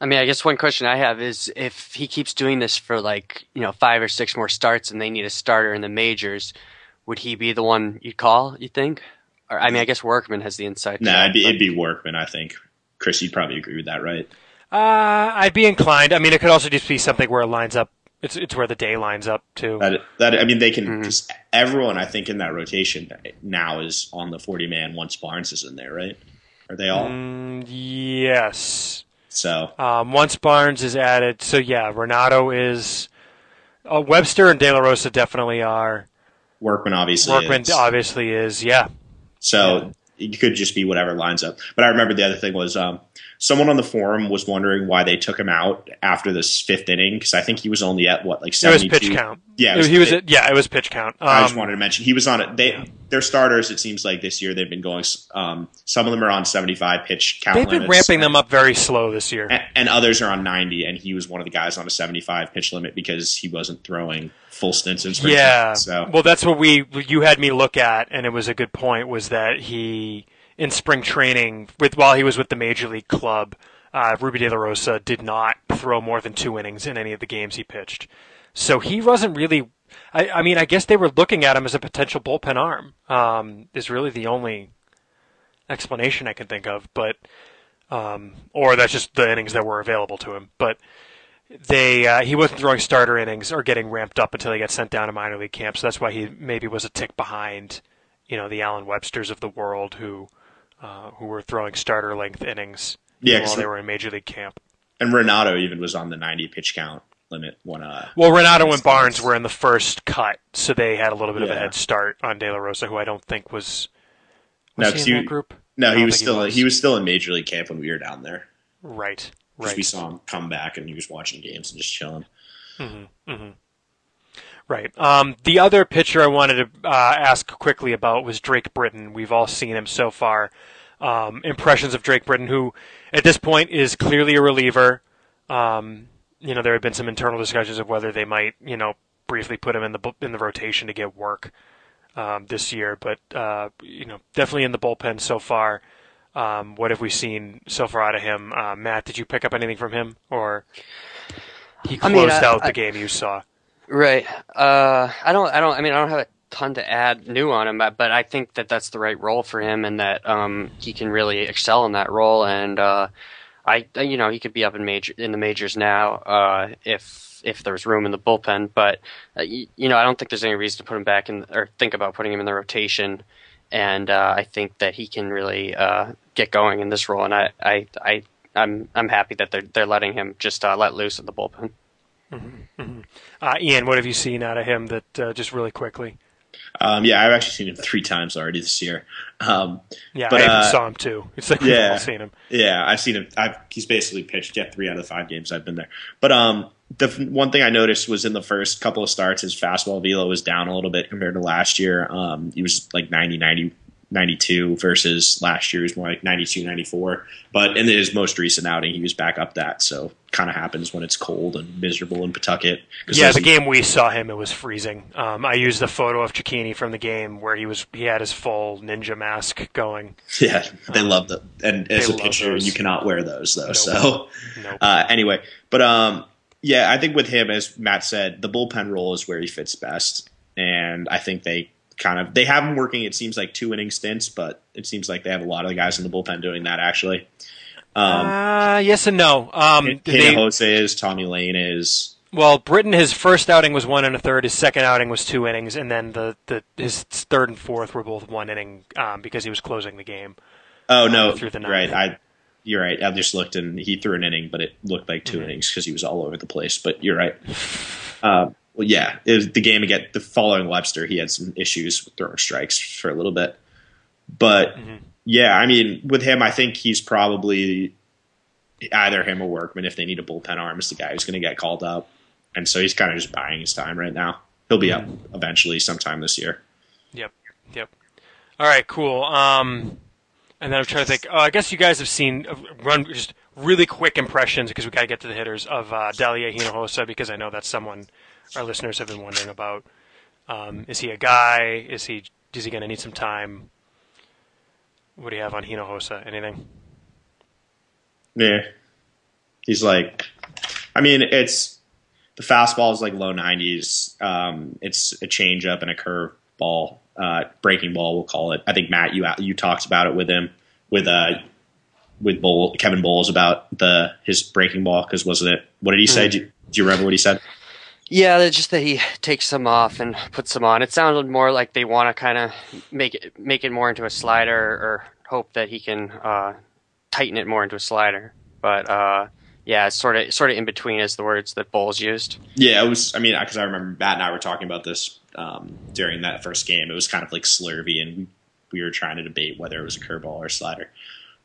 I mean, I guess one question I have is if he keeps doing this for like you know five or six more starts, and they need a starter in the majors, would he be the one you'd call? You think? Or, I mean, I guess Workman has the insight. No, nah, it'd be, it'd be Workman. I think. Chris, you'd probably agree with that, right? Uh, I'd be inclined. I mean, it could also just be something where it lines up. It's it's where the day lines up too. That, that I mean, they can. Mm-hmm. Everyone, I think, in that rotation now is on the forty man. Once Barnes is in there, right? Are they all? Mm, yes. So um, once Barnes is added, so yeah, Ranaudo is. Uh, Webster and De La Rosa definitely are. Workman obviously. Workman is. obviously is. Yeah. So yeah. it could just be whatever lines up. But I remember the other thing was um, someone on the forum was wondering why they took him out after this fifth inning because I think he was only at what like seventy. It was pitch count. Yeah, was, he was. At, yeah, it was pitch count. Um, I just um, wanted to mention he was on it. They their starters. It seems like this year they've been going. Um, some of them are on seventy five pitch count. They've been ramping them up very slow this year, and, and others are on ninety. And he was one of the guys on a seventy five pitch limit because he wasn't throwing full stints in spring. Yeah. So well, that's what we you had me look at, and it was a good point. Was that he in spring training with while he was with the major league club uh, Rubby De La Rosa did not throw more than two innings in any of the games he pitched. So he wasn't really. I, I mean, I guess they were looking at him as a potential bullpen arm. Um, is really the only explanation I can think of, but um, or that's just the innings that were available to him. But they uh, he wasn't throwing starter innings or getting ramped up until he got sent down to minor league camp. So that's why he maybe was a tick behind, you know, the Allen Websters of the world who uh, who were throwing starter length innings yeah, while they were in major league camp. And Ranaudo even was on the 90 pitch count limit when uh well Ranaudo and Barnes were in the first cut, so they had a little bit yeah. of a head start on De La Rosa, who I don't think was, was no, he group. No, he was still he was. he was. still in major league camp when we were down there. Right, right. We saw him come back and he was watching games and just chilling. Mm-hmm, mm-hmm. Right. Um, the other pitcher I wanted to uh, ask quickly about was Drake Britton. We've all seen him so far. Um, impressions of Drake Britton, who at this point is clearly a reliever. Um, you know, there have been some internal discussions of whether they might, you know, briefly put him in the in the rotation to get work um, this year, but uh, you know, definitely in the bullpen so far. Um, what have we seen so far out of him? Uh, Matt, did you pick up anything from him, or he closed I mean, I, out the I, game you saw? Right. Uh, I don't. I don't. I mean, I don't have a ton to add new on him, but, but I think that that's the right role for him, and that um, he can really excel in that role. And uh, I, you know, he could be up in major in the majors now uh, if if there's room in the bullpen. But uh, you, you, know, I don't think there's any reason to put him back in or think about putting him in the rotation. And uh, I think that he can really uh, get going in this role. And I, I, I, I'm I'm happy that they're they're letting him just uh, let loose in the bullpen. Mm-hmm, mm-hmm. Ian, what have you seen out of him that just really quickly? Um, yeah, I've actually seen him three times already this year. Um, yeah, but, I even uh, saw him too. *laughs* It's like yeah, we've seen him. Yeah, I've seen him. I've, he's basically pitched yeah three out of the five games I've been there. But um, the one thing I noticed was in the first couple of starts, his fastball velo was down a little bit compared to last year. Um, he was like 90, 90, 92 versus last year he was more like 92, 94. But in his most recent outing, he was back up that. So kind of happens when it's cold and miserable in Pawtucket. Yeah, the game we saw him, it was freezing. Um, I used the photo of Cecchini from the game where he was he had his full ninja mask going. *laughs* Yeah, they um, love that. And as a pitcher, you cannot wear those though. Nope. So *laughs* nope. Uh, anyway, but um, yeah, I think with him, as Matt said, the bullpen role is where he fits best, and I think they kind of they have him working. It seems like two inning stints, but it seems like they have a lot of the guys in the bullpen doing that actually. Um, uh, yes and no. Um, they, Jose is Tommy Layne is. Well, Britton, his first outing was one and a third. His second outing was two innings, and then the, the his third and fourth were both one inning um, because he was closing the game. Oh no, through the right. I you're right. I just looked and he threw an inning, but it looked like 2 mm-hmm. innings because he was all over the place. But you're right. Uh, well, yeah, the game again. The following Webster, he had some issues with throwing strikes for a little bit, but mm-hmm. Yeah, I mean, with him, I think he's probably either him or Workman if they need a bullpen arm is the guy who's going to get called up. and so he's kind of just buying his time right now. He'll be up eventually sometime this year. Yep. Yep. All right. Cool. Um, and then I'm trying to think. Oh, I guess you guys have seen uh, run just really quick impressions because we got to get to the hitters of uh, Dalier Hinojosa because I know that's someone our listeners have been wondering about. Um, is he a guy? Is he? Is he going to need some time? What do you have on Hinojosa? Anything? Yeah, he's like, I mean, it's the fastball is like low nineties. Um, it's a changeup and a curve ball, uh, breaking ball. We'll call it. I think Matt, you you talked about it with him with uh with Bowl, Kevin Boles about the his breaking ball because wasn't it? What did he say? Do, you, do you remember what he said? Yeah, just that he takes some off and puts some on. It sounded more like they want to kind of make it make it more into a slider, or hope that he can uh, tighten it more into a slider. But uh, yeah, sort of sort of in between is the words that Boles used. Yeah, it was. I mean, because I remember Matt and I were talking about this um, during that first game. It was kind of like slurvy, and we were trying to debate whether it was a curveball or a slider.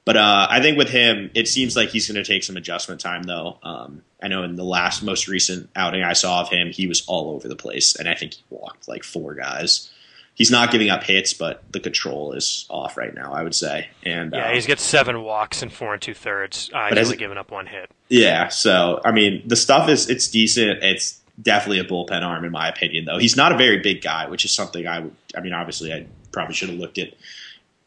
But uh, I think with him, it seems like he's going to take some adjustment time, though. Um, I know in the last most recent outing I saw of him, he was all over the place, and I think he walked like four guys. He's not giving up hits, but the control is off right now. I would say, and Yeah, uh, he's got seven walks and four and two thirds. Uh, But he's has only given up one hit. Yeah, so I mean, the stuff is it's decent. It's definitely a bullpen arm in my opinion, though. He's not a very big guy, which is something I would. I mean, obviously, I probably should have looked at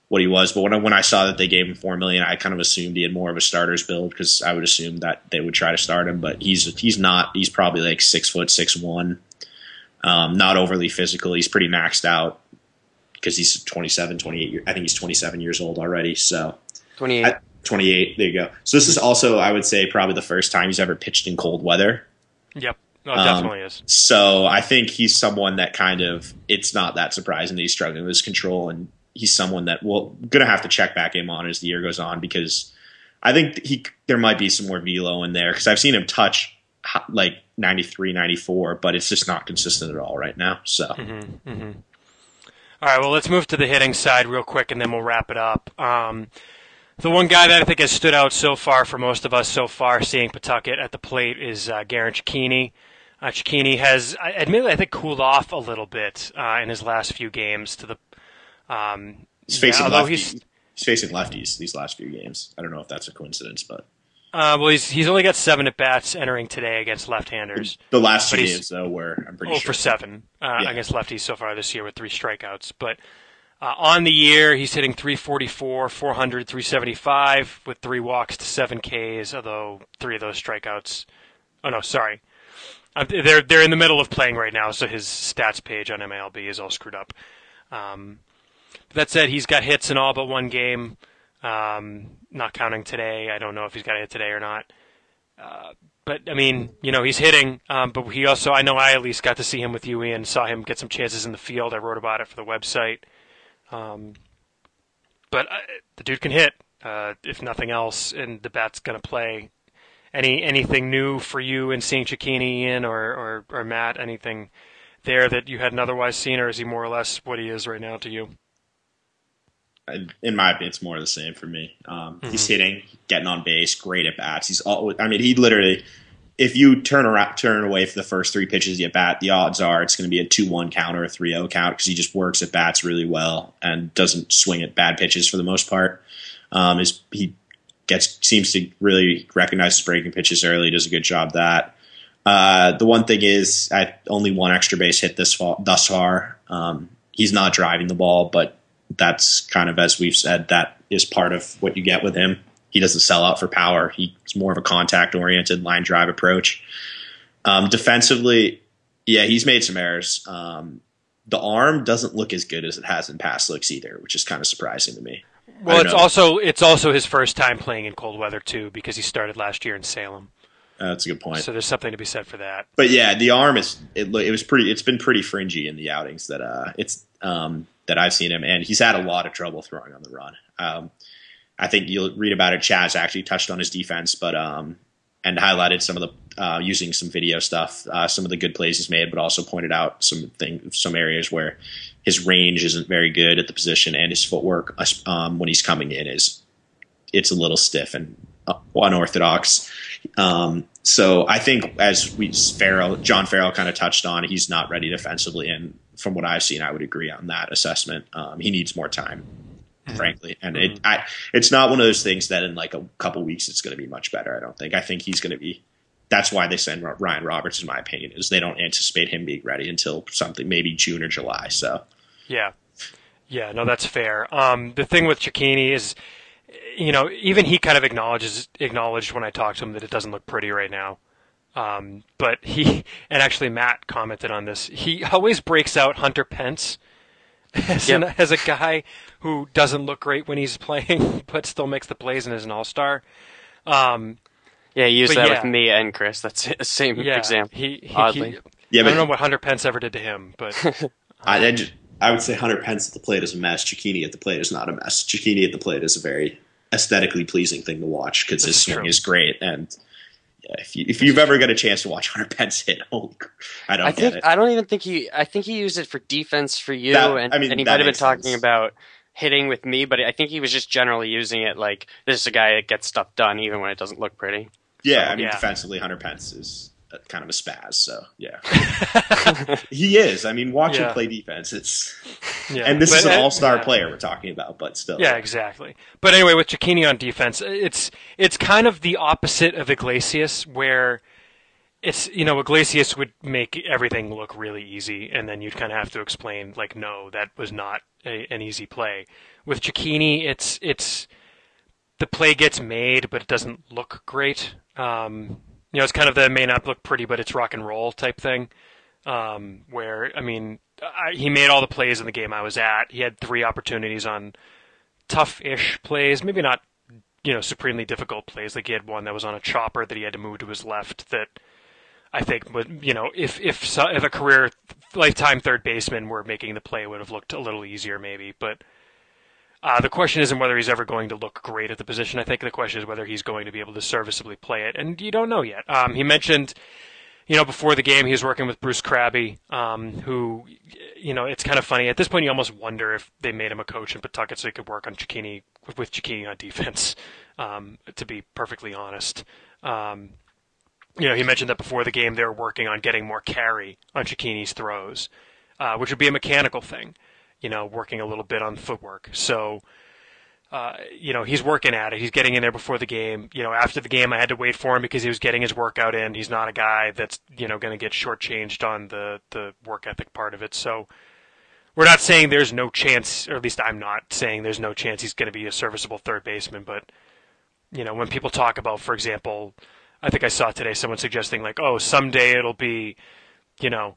what he was, but when I, when I saw that they gave him four million, I kind of assumed he had more of a starter's build because I would assume that they would try to start him, but he's he's not. He's probably like six foot six one, um, not overly physical. He's pretty maxed out because he's 27, 28 year, I think he's 27 years old already. So Twenty eight. I- 28. There you go. So this is also, I would say, probably the first time he's ever pitched in cold weather. Yep, oh, Um, definitely is. So I think he's someone that kind of it's not that surprising that he's struggling with his control, and he's someone that we're gonna have to check back in on as the year goes on because I think he there might be some more velo in there because I've seen him touch like 93, 94, but it's just not consistent at all right now. So Mm-hmm. All right, well, let's move to the hitting side real quick, and then we'll wrap it up. Um, the one guy that I think has stood out so far for most of us so far, seeing Pawtucket at the plate, is uh, Garin Cecchini. Uh, Cecchini has, admittedly, I think cooled off a little bit uh, in his last few games. To the, um, he's facing yeah, he's He's, facing lefties these last few games. I don't know if that's a coincidence, but uh, well, he's he's only got seven at bats entering today against left-handers. the last two games though were I'm pretty sure. Oh, sure for seven uh, Yeah. against lefties so far this year with three strikeouts. But uh, on the year, he's hitting 344, 400, 375 with three walks to seven Ks, although three of those strikeouts. Oh, no, sorry. Uh, they're, they're in the middle of playing right now, so his stats page on MLB is all screwed up. Um, that said, he's got hits in all but one game, um, not counting today. I don't know if he's got a hit today or not but I mean, you know, he's hitting. Um, but he also, I know, I at least got to see him with you, Ian. Saw him get some chances in the field. I wrote about it for the website. Um, but uh, the dude can hit, uh, if nothing else, and the bat's gonna play. Any anything new for you in seeing Cecchini in or, or or Matt? Anything there that you hadn't otherwise seen, or is he more or less what he is right now to you? In my opinion, it's more of the same for me. Um, He's Mm-hmm. hitting, getting on base, great at bats. He's all. I mean, he literally, if you turn around, turn away for the first three pitches you at bat, the odds are it's going to be a two-one count or a 3-0 count because he just works at bats really well and doesn't swing at bad pitches for the most part. Um, is he gets seems to really recognize his breaking pitches early. Does a good job that. Uh, the one thing is, I only one extra base hit this fall, thus far. Um, he's not driving the ball, but that's kind of as we've said, that is part of what you get with him. He doesn't sell out for power. He's more of a contact oriented line drive approach. Um, defensively, yeah, he's made some errors. Um, the arm doesn't look as good as it has in past looks either, which is kind of surprising to me. Well, it's know. also it's also his first time playing in cold weather too, because he started last year in Salem. Uh, that's a good point. So there's something to be said for that. but yeah, the arm is it. It was pretty. It's been pretty fringy in the outings that uh, it's um, that I've seen him, and he's had a lot of trouble throwing on the run. Um, I think you'll read about it. Chaz actually touched on his defense, but um, and highlighted some of the uh, using some video stuff, uh, some of the good plays he's made, but also pointed out some thing, some areas where his range isn't very good at the position, and his footwork um, when he's coming in is it's a little stiff and unorthodox. Um, so I think as we Farrell, John Farrell kind of touched on, he's not ready defensively, and from what I've seen, I would agree on that assessment. Um, he needs more time, frankly, and it I, it's not one of those things that in like a couple weeks it's going to be much better. I don't think. I think he's going to be. That's why they send Ryan Roberts, in my opinion, is they don't anticipate him being ready until something maybe June or July. So Yeah. Yeah, no, that's fair. Um, the thing with Cecchini is, you know, even he kind of acknowledges acknowledged when I talked to him that it doesn't look pretty right now. Um, but he *laughs* and actually Matt commented on this. He always breaks out Hunter Pence *laughs* as, an, as a guy who doesn't look great when he's *laughs* playing, but still makes the plays and is an all star. Um, Yeah, you used But that yeah. with me and Chris. That's the same yeah, example. He, he, oddly. he- Yeah, I don't know what Hunter Pence ever did to him, but I, I, ju- I would say Hunter Pence at the plate is a mess. Cecchini at the plate is not a mess. Cecchini at the plate is a very aesthetically pleasing thing to watch because his swing true. is great. And yeah, if you if you've ever got a chance to watch Hunter Pence hit, holy, I don't I get think it. I don't even think he. I think he used it for defense for you, That- and, I mean, and he might have been talking sense. about hitting with me, but I think he was just generally using it like this is a guy that gets stuff done even when it doesn't look pretty. yeah, I mean Yeah. defensively, Hunter Pence is kind of a spaz. So yeah, *laughs* he is. I mean, watch Yeah. him play defense. It's yeah. and this But, is an all star yeah. player we're talking about, but still, Yeah, exactly. But anyway, with Cecchini on defense, it's it's kind of the opposite of Iglesias, where it's you know Iglesias would make everything look really easy, and then you'd kind of have to explain like, no, that was not a, an easy play. With Cecchini, it's it's the play gets made, but it doesn't look great. Um, you know, it's kind of the may not look pretty, but it's rock and roll type thing. Um, where I mean, I, he made all the plays in the game I was at. He had three opportunities on tough-ish plays, maybe not, you know, supremely difficult plays. Like he had one that was on a chopper that he had to move to his left. That I think would, you know, if if if a career lifetime third baseman were making the play, would have looked a little easier, maybe. But uh, the question isn't whether he's ever going to look great at the position. I think the question is whether he's going to be able to serviceably play it, and you don't know yet. Um, he mentioned you know, before the game, he was working with Bruce Crabbe, um, who, you know, it's kind of funny. At this point, you almost wonder if they made him a coach in Pawtucket so he could work on Cecchini with Cecchini on defense. *laughs* Um, to be perfectly honest, um, you know, he mentioned that before the game they were working on getting more carry on Cecchini's throws, uh, which would be a mechanical thing. You know, working a little bit on footwork. So uh, you know, he's working at it. He's getting in there before the game. You know, after the game, I had to wait for him because he was getting his workout in. He's not a guy that's you know going to get shortchanged on the the work ethic part of it. So we're not saying there's no chance, or at least I'm not saying there's no chance he's going to be a serviceable third baseman. But you know, when people talk about, for example, I think I saw today someone suggesting like, oh, someday it'll be, you know.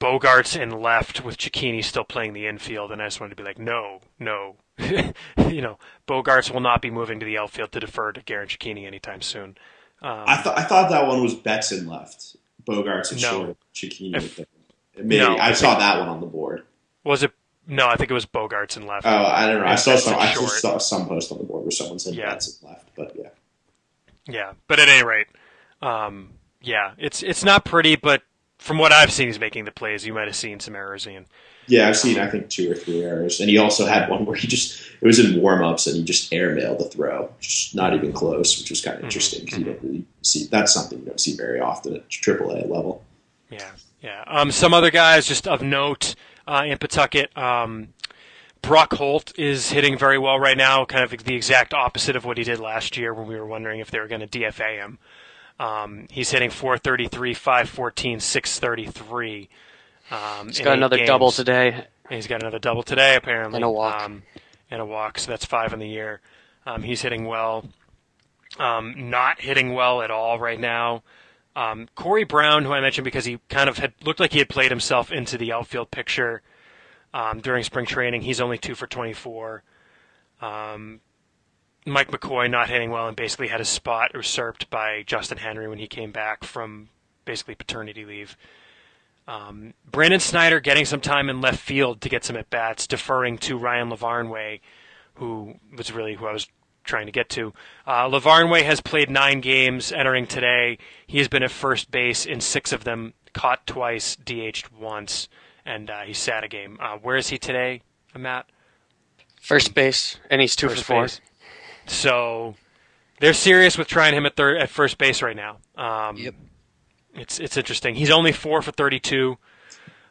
Bogaerts in left with Cicchini still playing the infield, and I just wanted to be like, no, no, *laughs* you know, Bogaerts will not be moving to the outfield to defer to Garin Cecchini anytime soon. Um, I thought I thought that one was Betson left, Bogaerts and No. short, Cecchini. If- Maybe no, I I saw that one on the board. was it? No, I think it was Bogaerts in left. Oh, I don't know. I saw some. I saw some post on the board where someone said Yeah. Betson left, but yeah. Yeah, but at any rate, um, yeah, it's it's not pretty, but from what I've seen, he's making the plays. You might have seen some errors in. Yeah, I've seen I think two or three errors, and he also had one where he just it was in warm ups and he just airmailed the throw, just not even close, which was kind of interesting because you don't really see that's something you don't see very often at AAA level. Yeah, yeah. Um, some other guys just of note uh, in Pawtucket. Um, Brock Holt is hitting very well right now, kind of the exact opposite of what he did last year when we were wondering if they were going to DFA him. Um, he's hitting 433, 514, 633. Um, He's got another games. double today. He's got another double today, apparently. And a walk. Um, and a walk, so that's five in the year. Um, he's hitting well. Um, not hitting well at all right now. Um, Corey Brown, who I mentioned because he kind of had looked like he had played himself into the outfield picture um, during spring training. He's only two for 24. Um, Mike McCoy not hitting well and basically had his spot usurped by Justin Henry when he came back from basically paternity leave. Um, Brandon Snyder getting some time in left field to get some at bats, deferring to Ryan Lavarnway, who was really who I was trying to get to. Uh, Lavarnway has played nine games entering today. He has been at first base in six of them, caught twice, DH'd once, and uh, he sat a game. Uh, where is he today, Matt? First base, and he's two First for four. base. So, they're serious with trying him at third at first base right now. Um, Yep. It's it's interesting. He's only four for thirty two.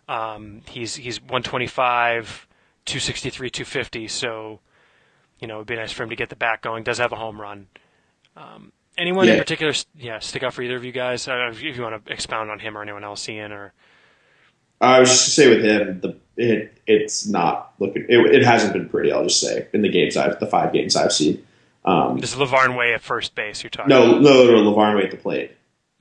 Um, he's he's one twenty five, two sixty three, two fifty. So, you know, it'd be nice for him to get the bat going. Does have a home run. Um, anyone in particular? Yeah, stick out for either of you guys. If you want to expound on him or anyone else, Ian or I was just to say with him, the it it's not looking. It, it hasn't been pretty. I'll just say in the games I've the five games I've seen. Um, this is Lavarnway at first base. You're talking. no, no, no, Lavarnway at the plate.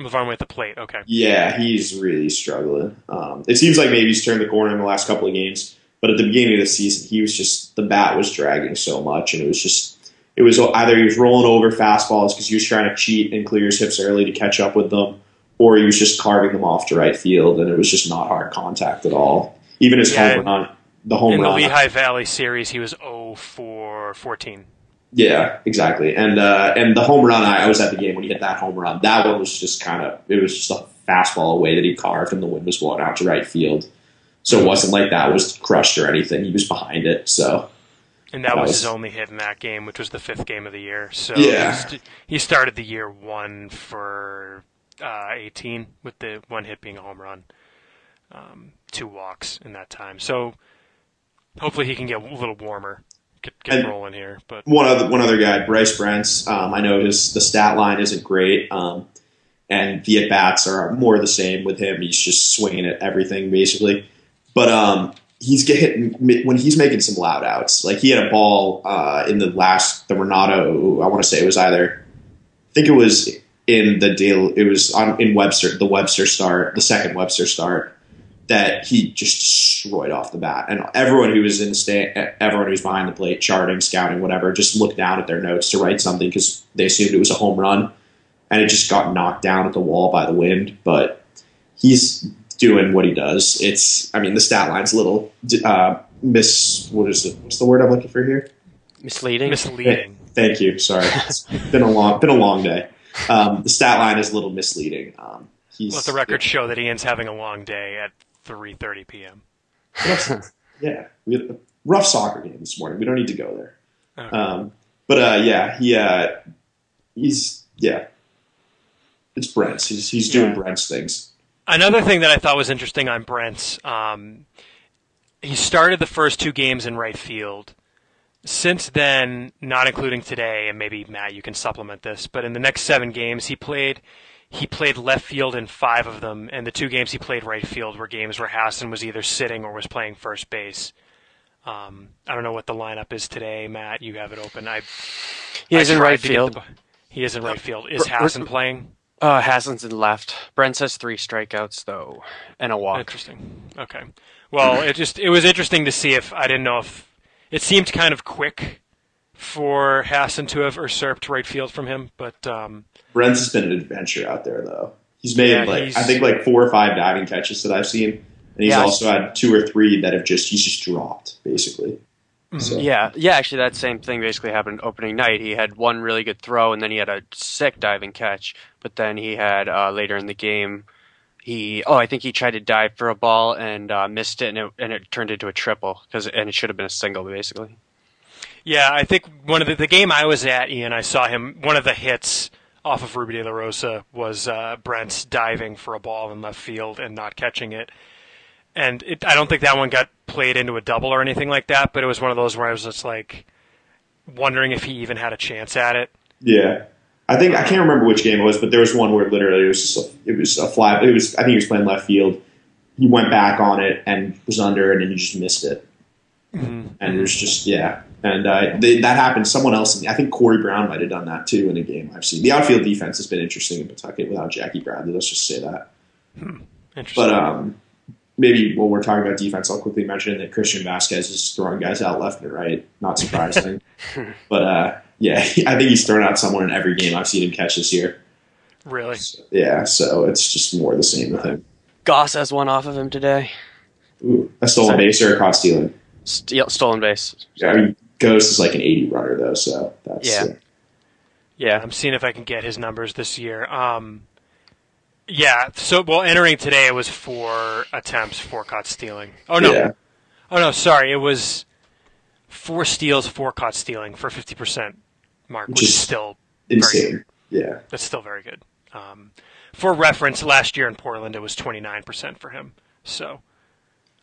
Lavarnway at the plate. Okay. Yeah, he's really struggling. Um, it seems like maybe he's turned the corner in the last couple of games, but at the beginning of the season, he was just the bat was dragging so much, and it was just it was either he was rolling over fastballs because he was trying to cheat and clear his hips early to catch up with them, or he was just carving them off to right field, and it was just not hard contact at all. Even his Yeah, home run, the home run. In the Lehigh Valley series, he was 0 for 14. Yeah, exactly. And uh, and the home run, I, I was at the game when he hit that home run. That one was just kind of it was just a fastball away that he carved, and the wind was blowing out to right field. So it wasn't like that was crushed or anything. He was behind it. So And that That was was- his only hit in that game, which was the fifth game of the year. So Yeah. he st- he started the year one for uh, 18, with the one hit being a home run, um, two walks in that time. So hopefully he can get a little warmer, get, get And- rolling here. But one other one other guy, Bryce Brentz. Um, I know his the stat line isn't great, um, and the at bats are more the same with him. He's just swinging at everything basically, but um, he's getting when he's making some loud outs. Like he had a ball uh, in the last the Ranaudo. I want to say it was either. I think it was in the deal. It was on in Webster the Webster start, the second Webster start that he just destroyed off the bat. And everyone who was in the stand, everyone who was behind the plate, charting, scouting, whatever, just looked down at their notes to write something because they assumed it was a home run, and it just got knocked down at the wall by the wind. But he's doing what he does. It's, I mean, the stat line's a little uh, miss. What is it? What's the word I'm looking for here? Misleading. misleading. Thank you. Sorry, it's been a long, been a long day. Um, the stat line is a little misleading. Um, he's Let the record show that Ian's having a long day at 3:30 p.m. *laughs* yeah, we had a rough soccer game this morning. We don't need to go there. Okay. Um, but uh, yeah, he uh, he's yeah, it's Brentz. He's he's doing Yeah. Brentz things. Another thing that I thought was interesting on Brentz, um, he started the first two games in right field. Since then, not including today, and maybe Matt, you can supplement this, but in the next seven games, he played he played left field in five of them, and the two games he played right field were games where Hassan was either sitting or was playing first base. Um, I don't know what the lineup is today, Matt. You have it open. I He I is in right field. the- he is in right field. Is Hassan playing? Uh, Hassan's in left. Brent says three strikeouts though, and a walk. Interesting. Okay. Well, it just it was interesting to see if I didn't know if it seemed kind of quick for Hassan to have usurped right field from him, but um, Brentz has been an adventure out there though. He's made Yeah, like he's- I think like four or five diving catches that I've seen, and he's Yeah. also had two or three that have just he's just dropped basically. So, Yeah, yeah. Actually, that same thing basically happened opening night. He had one really good throw, and then he had a sick diving catch. But then he had uh, later in the game, he oh I think he tried to dive for a ball and uh, missed it, and it and it turned into a triple because and it should have been a single basically. Yeah, I think one of the, the game I was at, Ian, I saw him. One of the hits off of Rubby De La Rosa was uh, Brentz diving for a ball in left field and not catching it. And it, I don't think that one got played into a double or anything like that, but it was one of those where I was just like wondering if he even had a chance at it. Yeah. I think I can't remember which game it was, but there was one where literally it was just a, it was a fly. It was I think he was playing left field. He went back on it and was under, and then he just missed it. And it was just yeah, and uh, they, that happened. Someone else, I think Corey Brown might have done that too in a game I've seen. The outfield defense has been interesting in Pawtucket without Jackie Bradley. Let's just say that. Interesting. But um, maybe when we're talking about defense, I'll quickly mention that Christian Vazquez is throwing guys out left and right. Not surprising, *laughs* but uh, yeah, *laughs* I think he's thrown out someone in every game I've seen him catch this year. really? Yeah, so it's just more the same with him. Gose has one off of him today. Ooh, a stolen base or a caught stealing. Steal, stolen base. I mean, Gose is like an 80 runner though, so that's Yeah. yeah. Yeah, I'm seeing if I can get his numbers this year. Um, yeah. So, well, entering today, it was four attempts, four caught stealing. Oh no. Yeah. Oh no. Sorry, it was four steals, four caught stealing for 50 percent mark, which, Which is is- still insane. Yeah. That's still very good. Um, for reference, last year in Portland, it was 29% for him. So,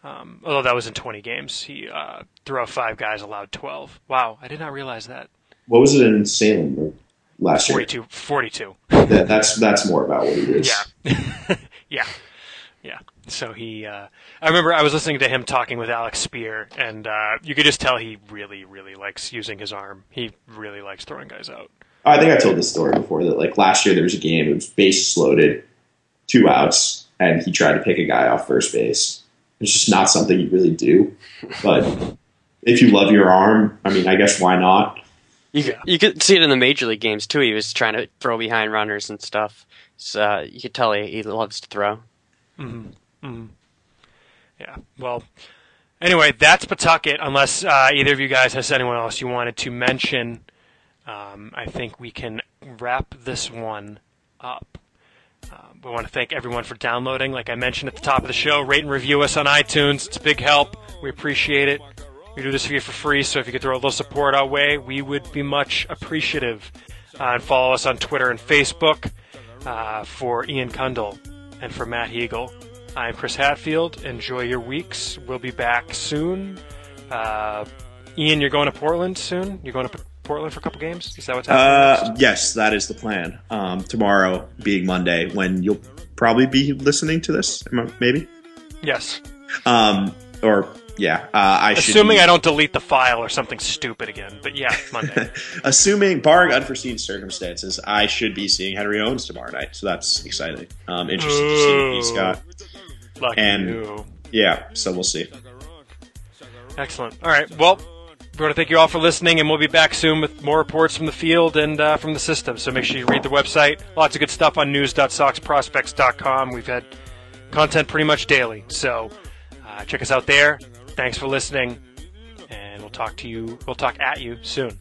um, although that was in 20 games, he uh, threw out five guys, allowed 12. Wow, I did not realize that. What was it in Salem last year? 42. 42. That, that's that's more about what it is. Yeah. *laughs* yeah. Yeah. So he, uh, I remember I was listening to him talking with Alex Speier, and uh, you could just tell he really, really likes using his arm. He really likes throwing guys out. I think I told this story before that like last year there was a game, it was bases loaded, two outs, and he tried to pick a guy off first base. It's just not something you really do. But if you love your arm, I mean, I guess why not? You could, you could see it in the major league games too. He was trying to throw behind runners and stuff. So, uh, you could tell he, he loves to throw. mm-hmm Yeah. Well, anyway, that's Pawtucket. Unless uh, either of you guys has anyone else you wanted to mention, um, I think we can wrap this one up. We want to thank everyone for downloading. Like I mentioned at the top of the show, rate and review us on iTunes. It's a big help. We appreciate it. We do this for you for free, so if you could throw a little support our way, we would be much appreciative. Uh, and follow us on Twitter and Facebook uh, for Ian Cundall and for Matt Huegel. I'm Chris Hatfield. Enjoy your weeks. We'll be back soon. Uh, Ian, you're going to Portland soon? You're going to Portland for a couple games? Is that what's happening? Uh, yes, that is the plan. Um, tomorrow being Monday, when you'll probably be listening to this, maybe. yes. Um, or yeah, uh, I should. Assuming be- I don't delete the file or something stupid again. But yeah, Monday. *laughs* Assuming, barring unforeseen circumstances, I should be seeing Henry Owens tomorrow night, so that's exciting. Um, interested to see what he's got. Lucky And- you. Yeah, so we'll see. Excellent. All right. Well, we want to thank you all for listening, and we'll be back soon with more reports from the field and uh, from the system. So make sure you read the website. Lots of good stuff on news.soxprospects.com. We've had content pretty much daily. So uh, check us out there. Thanks for listening, and we'll talk to you. We'll talk at you soon.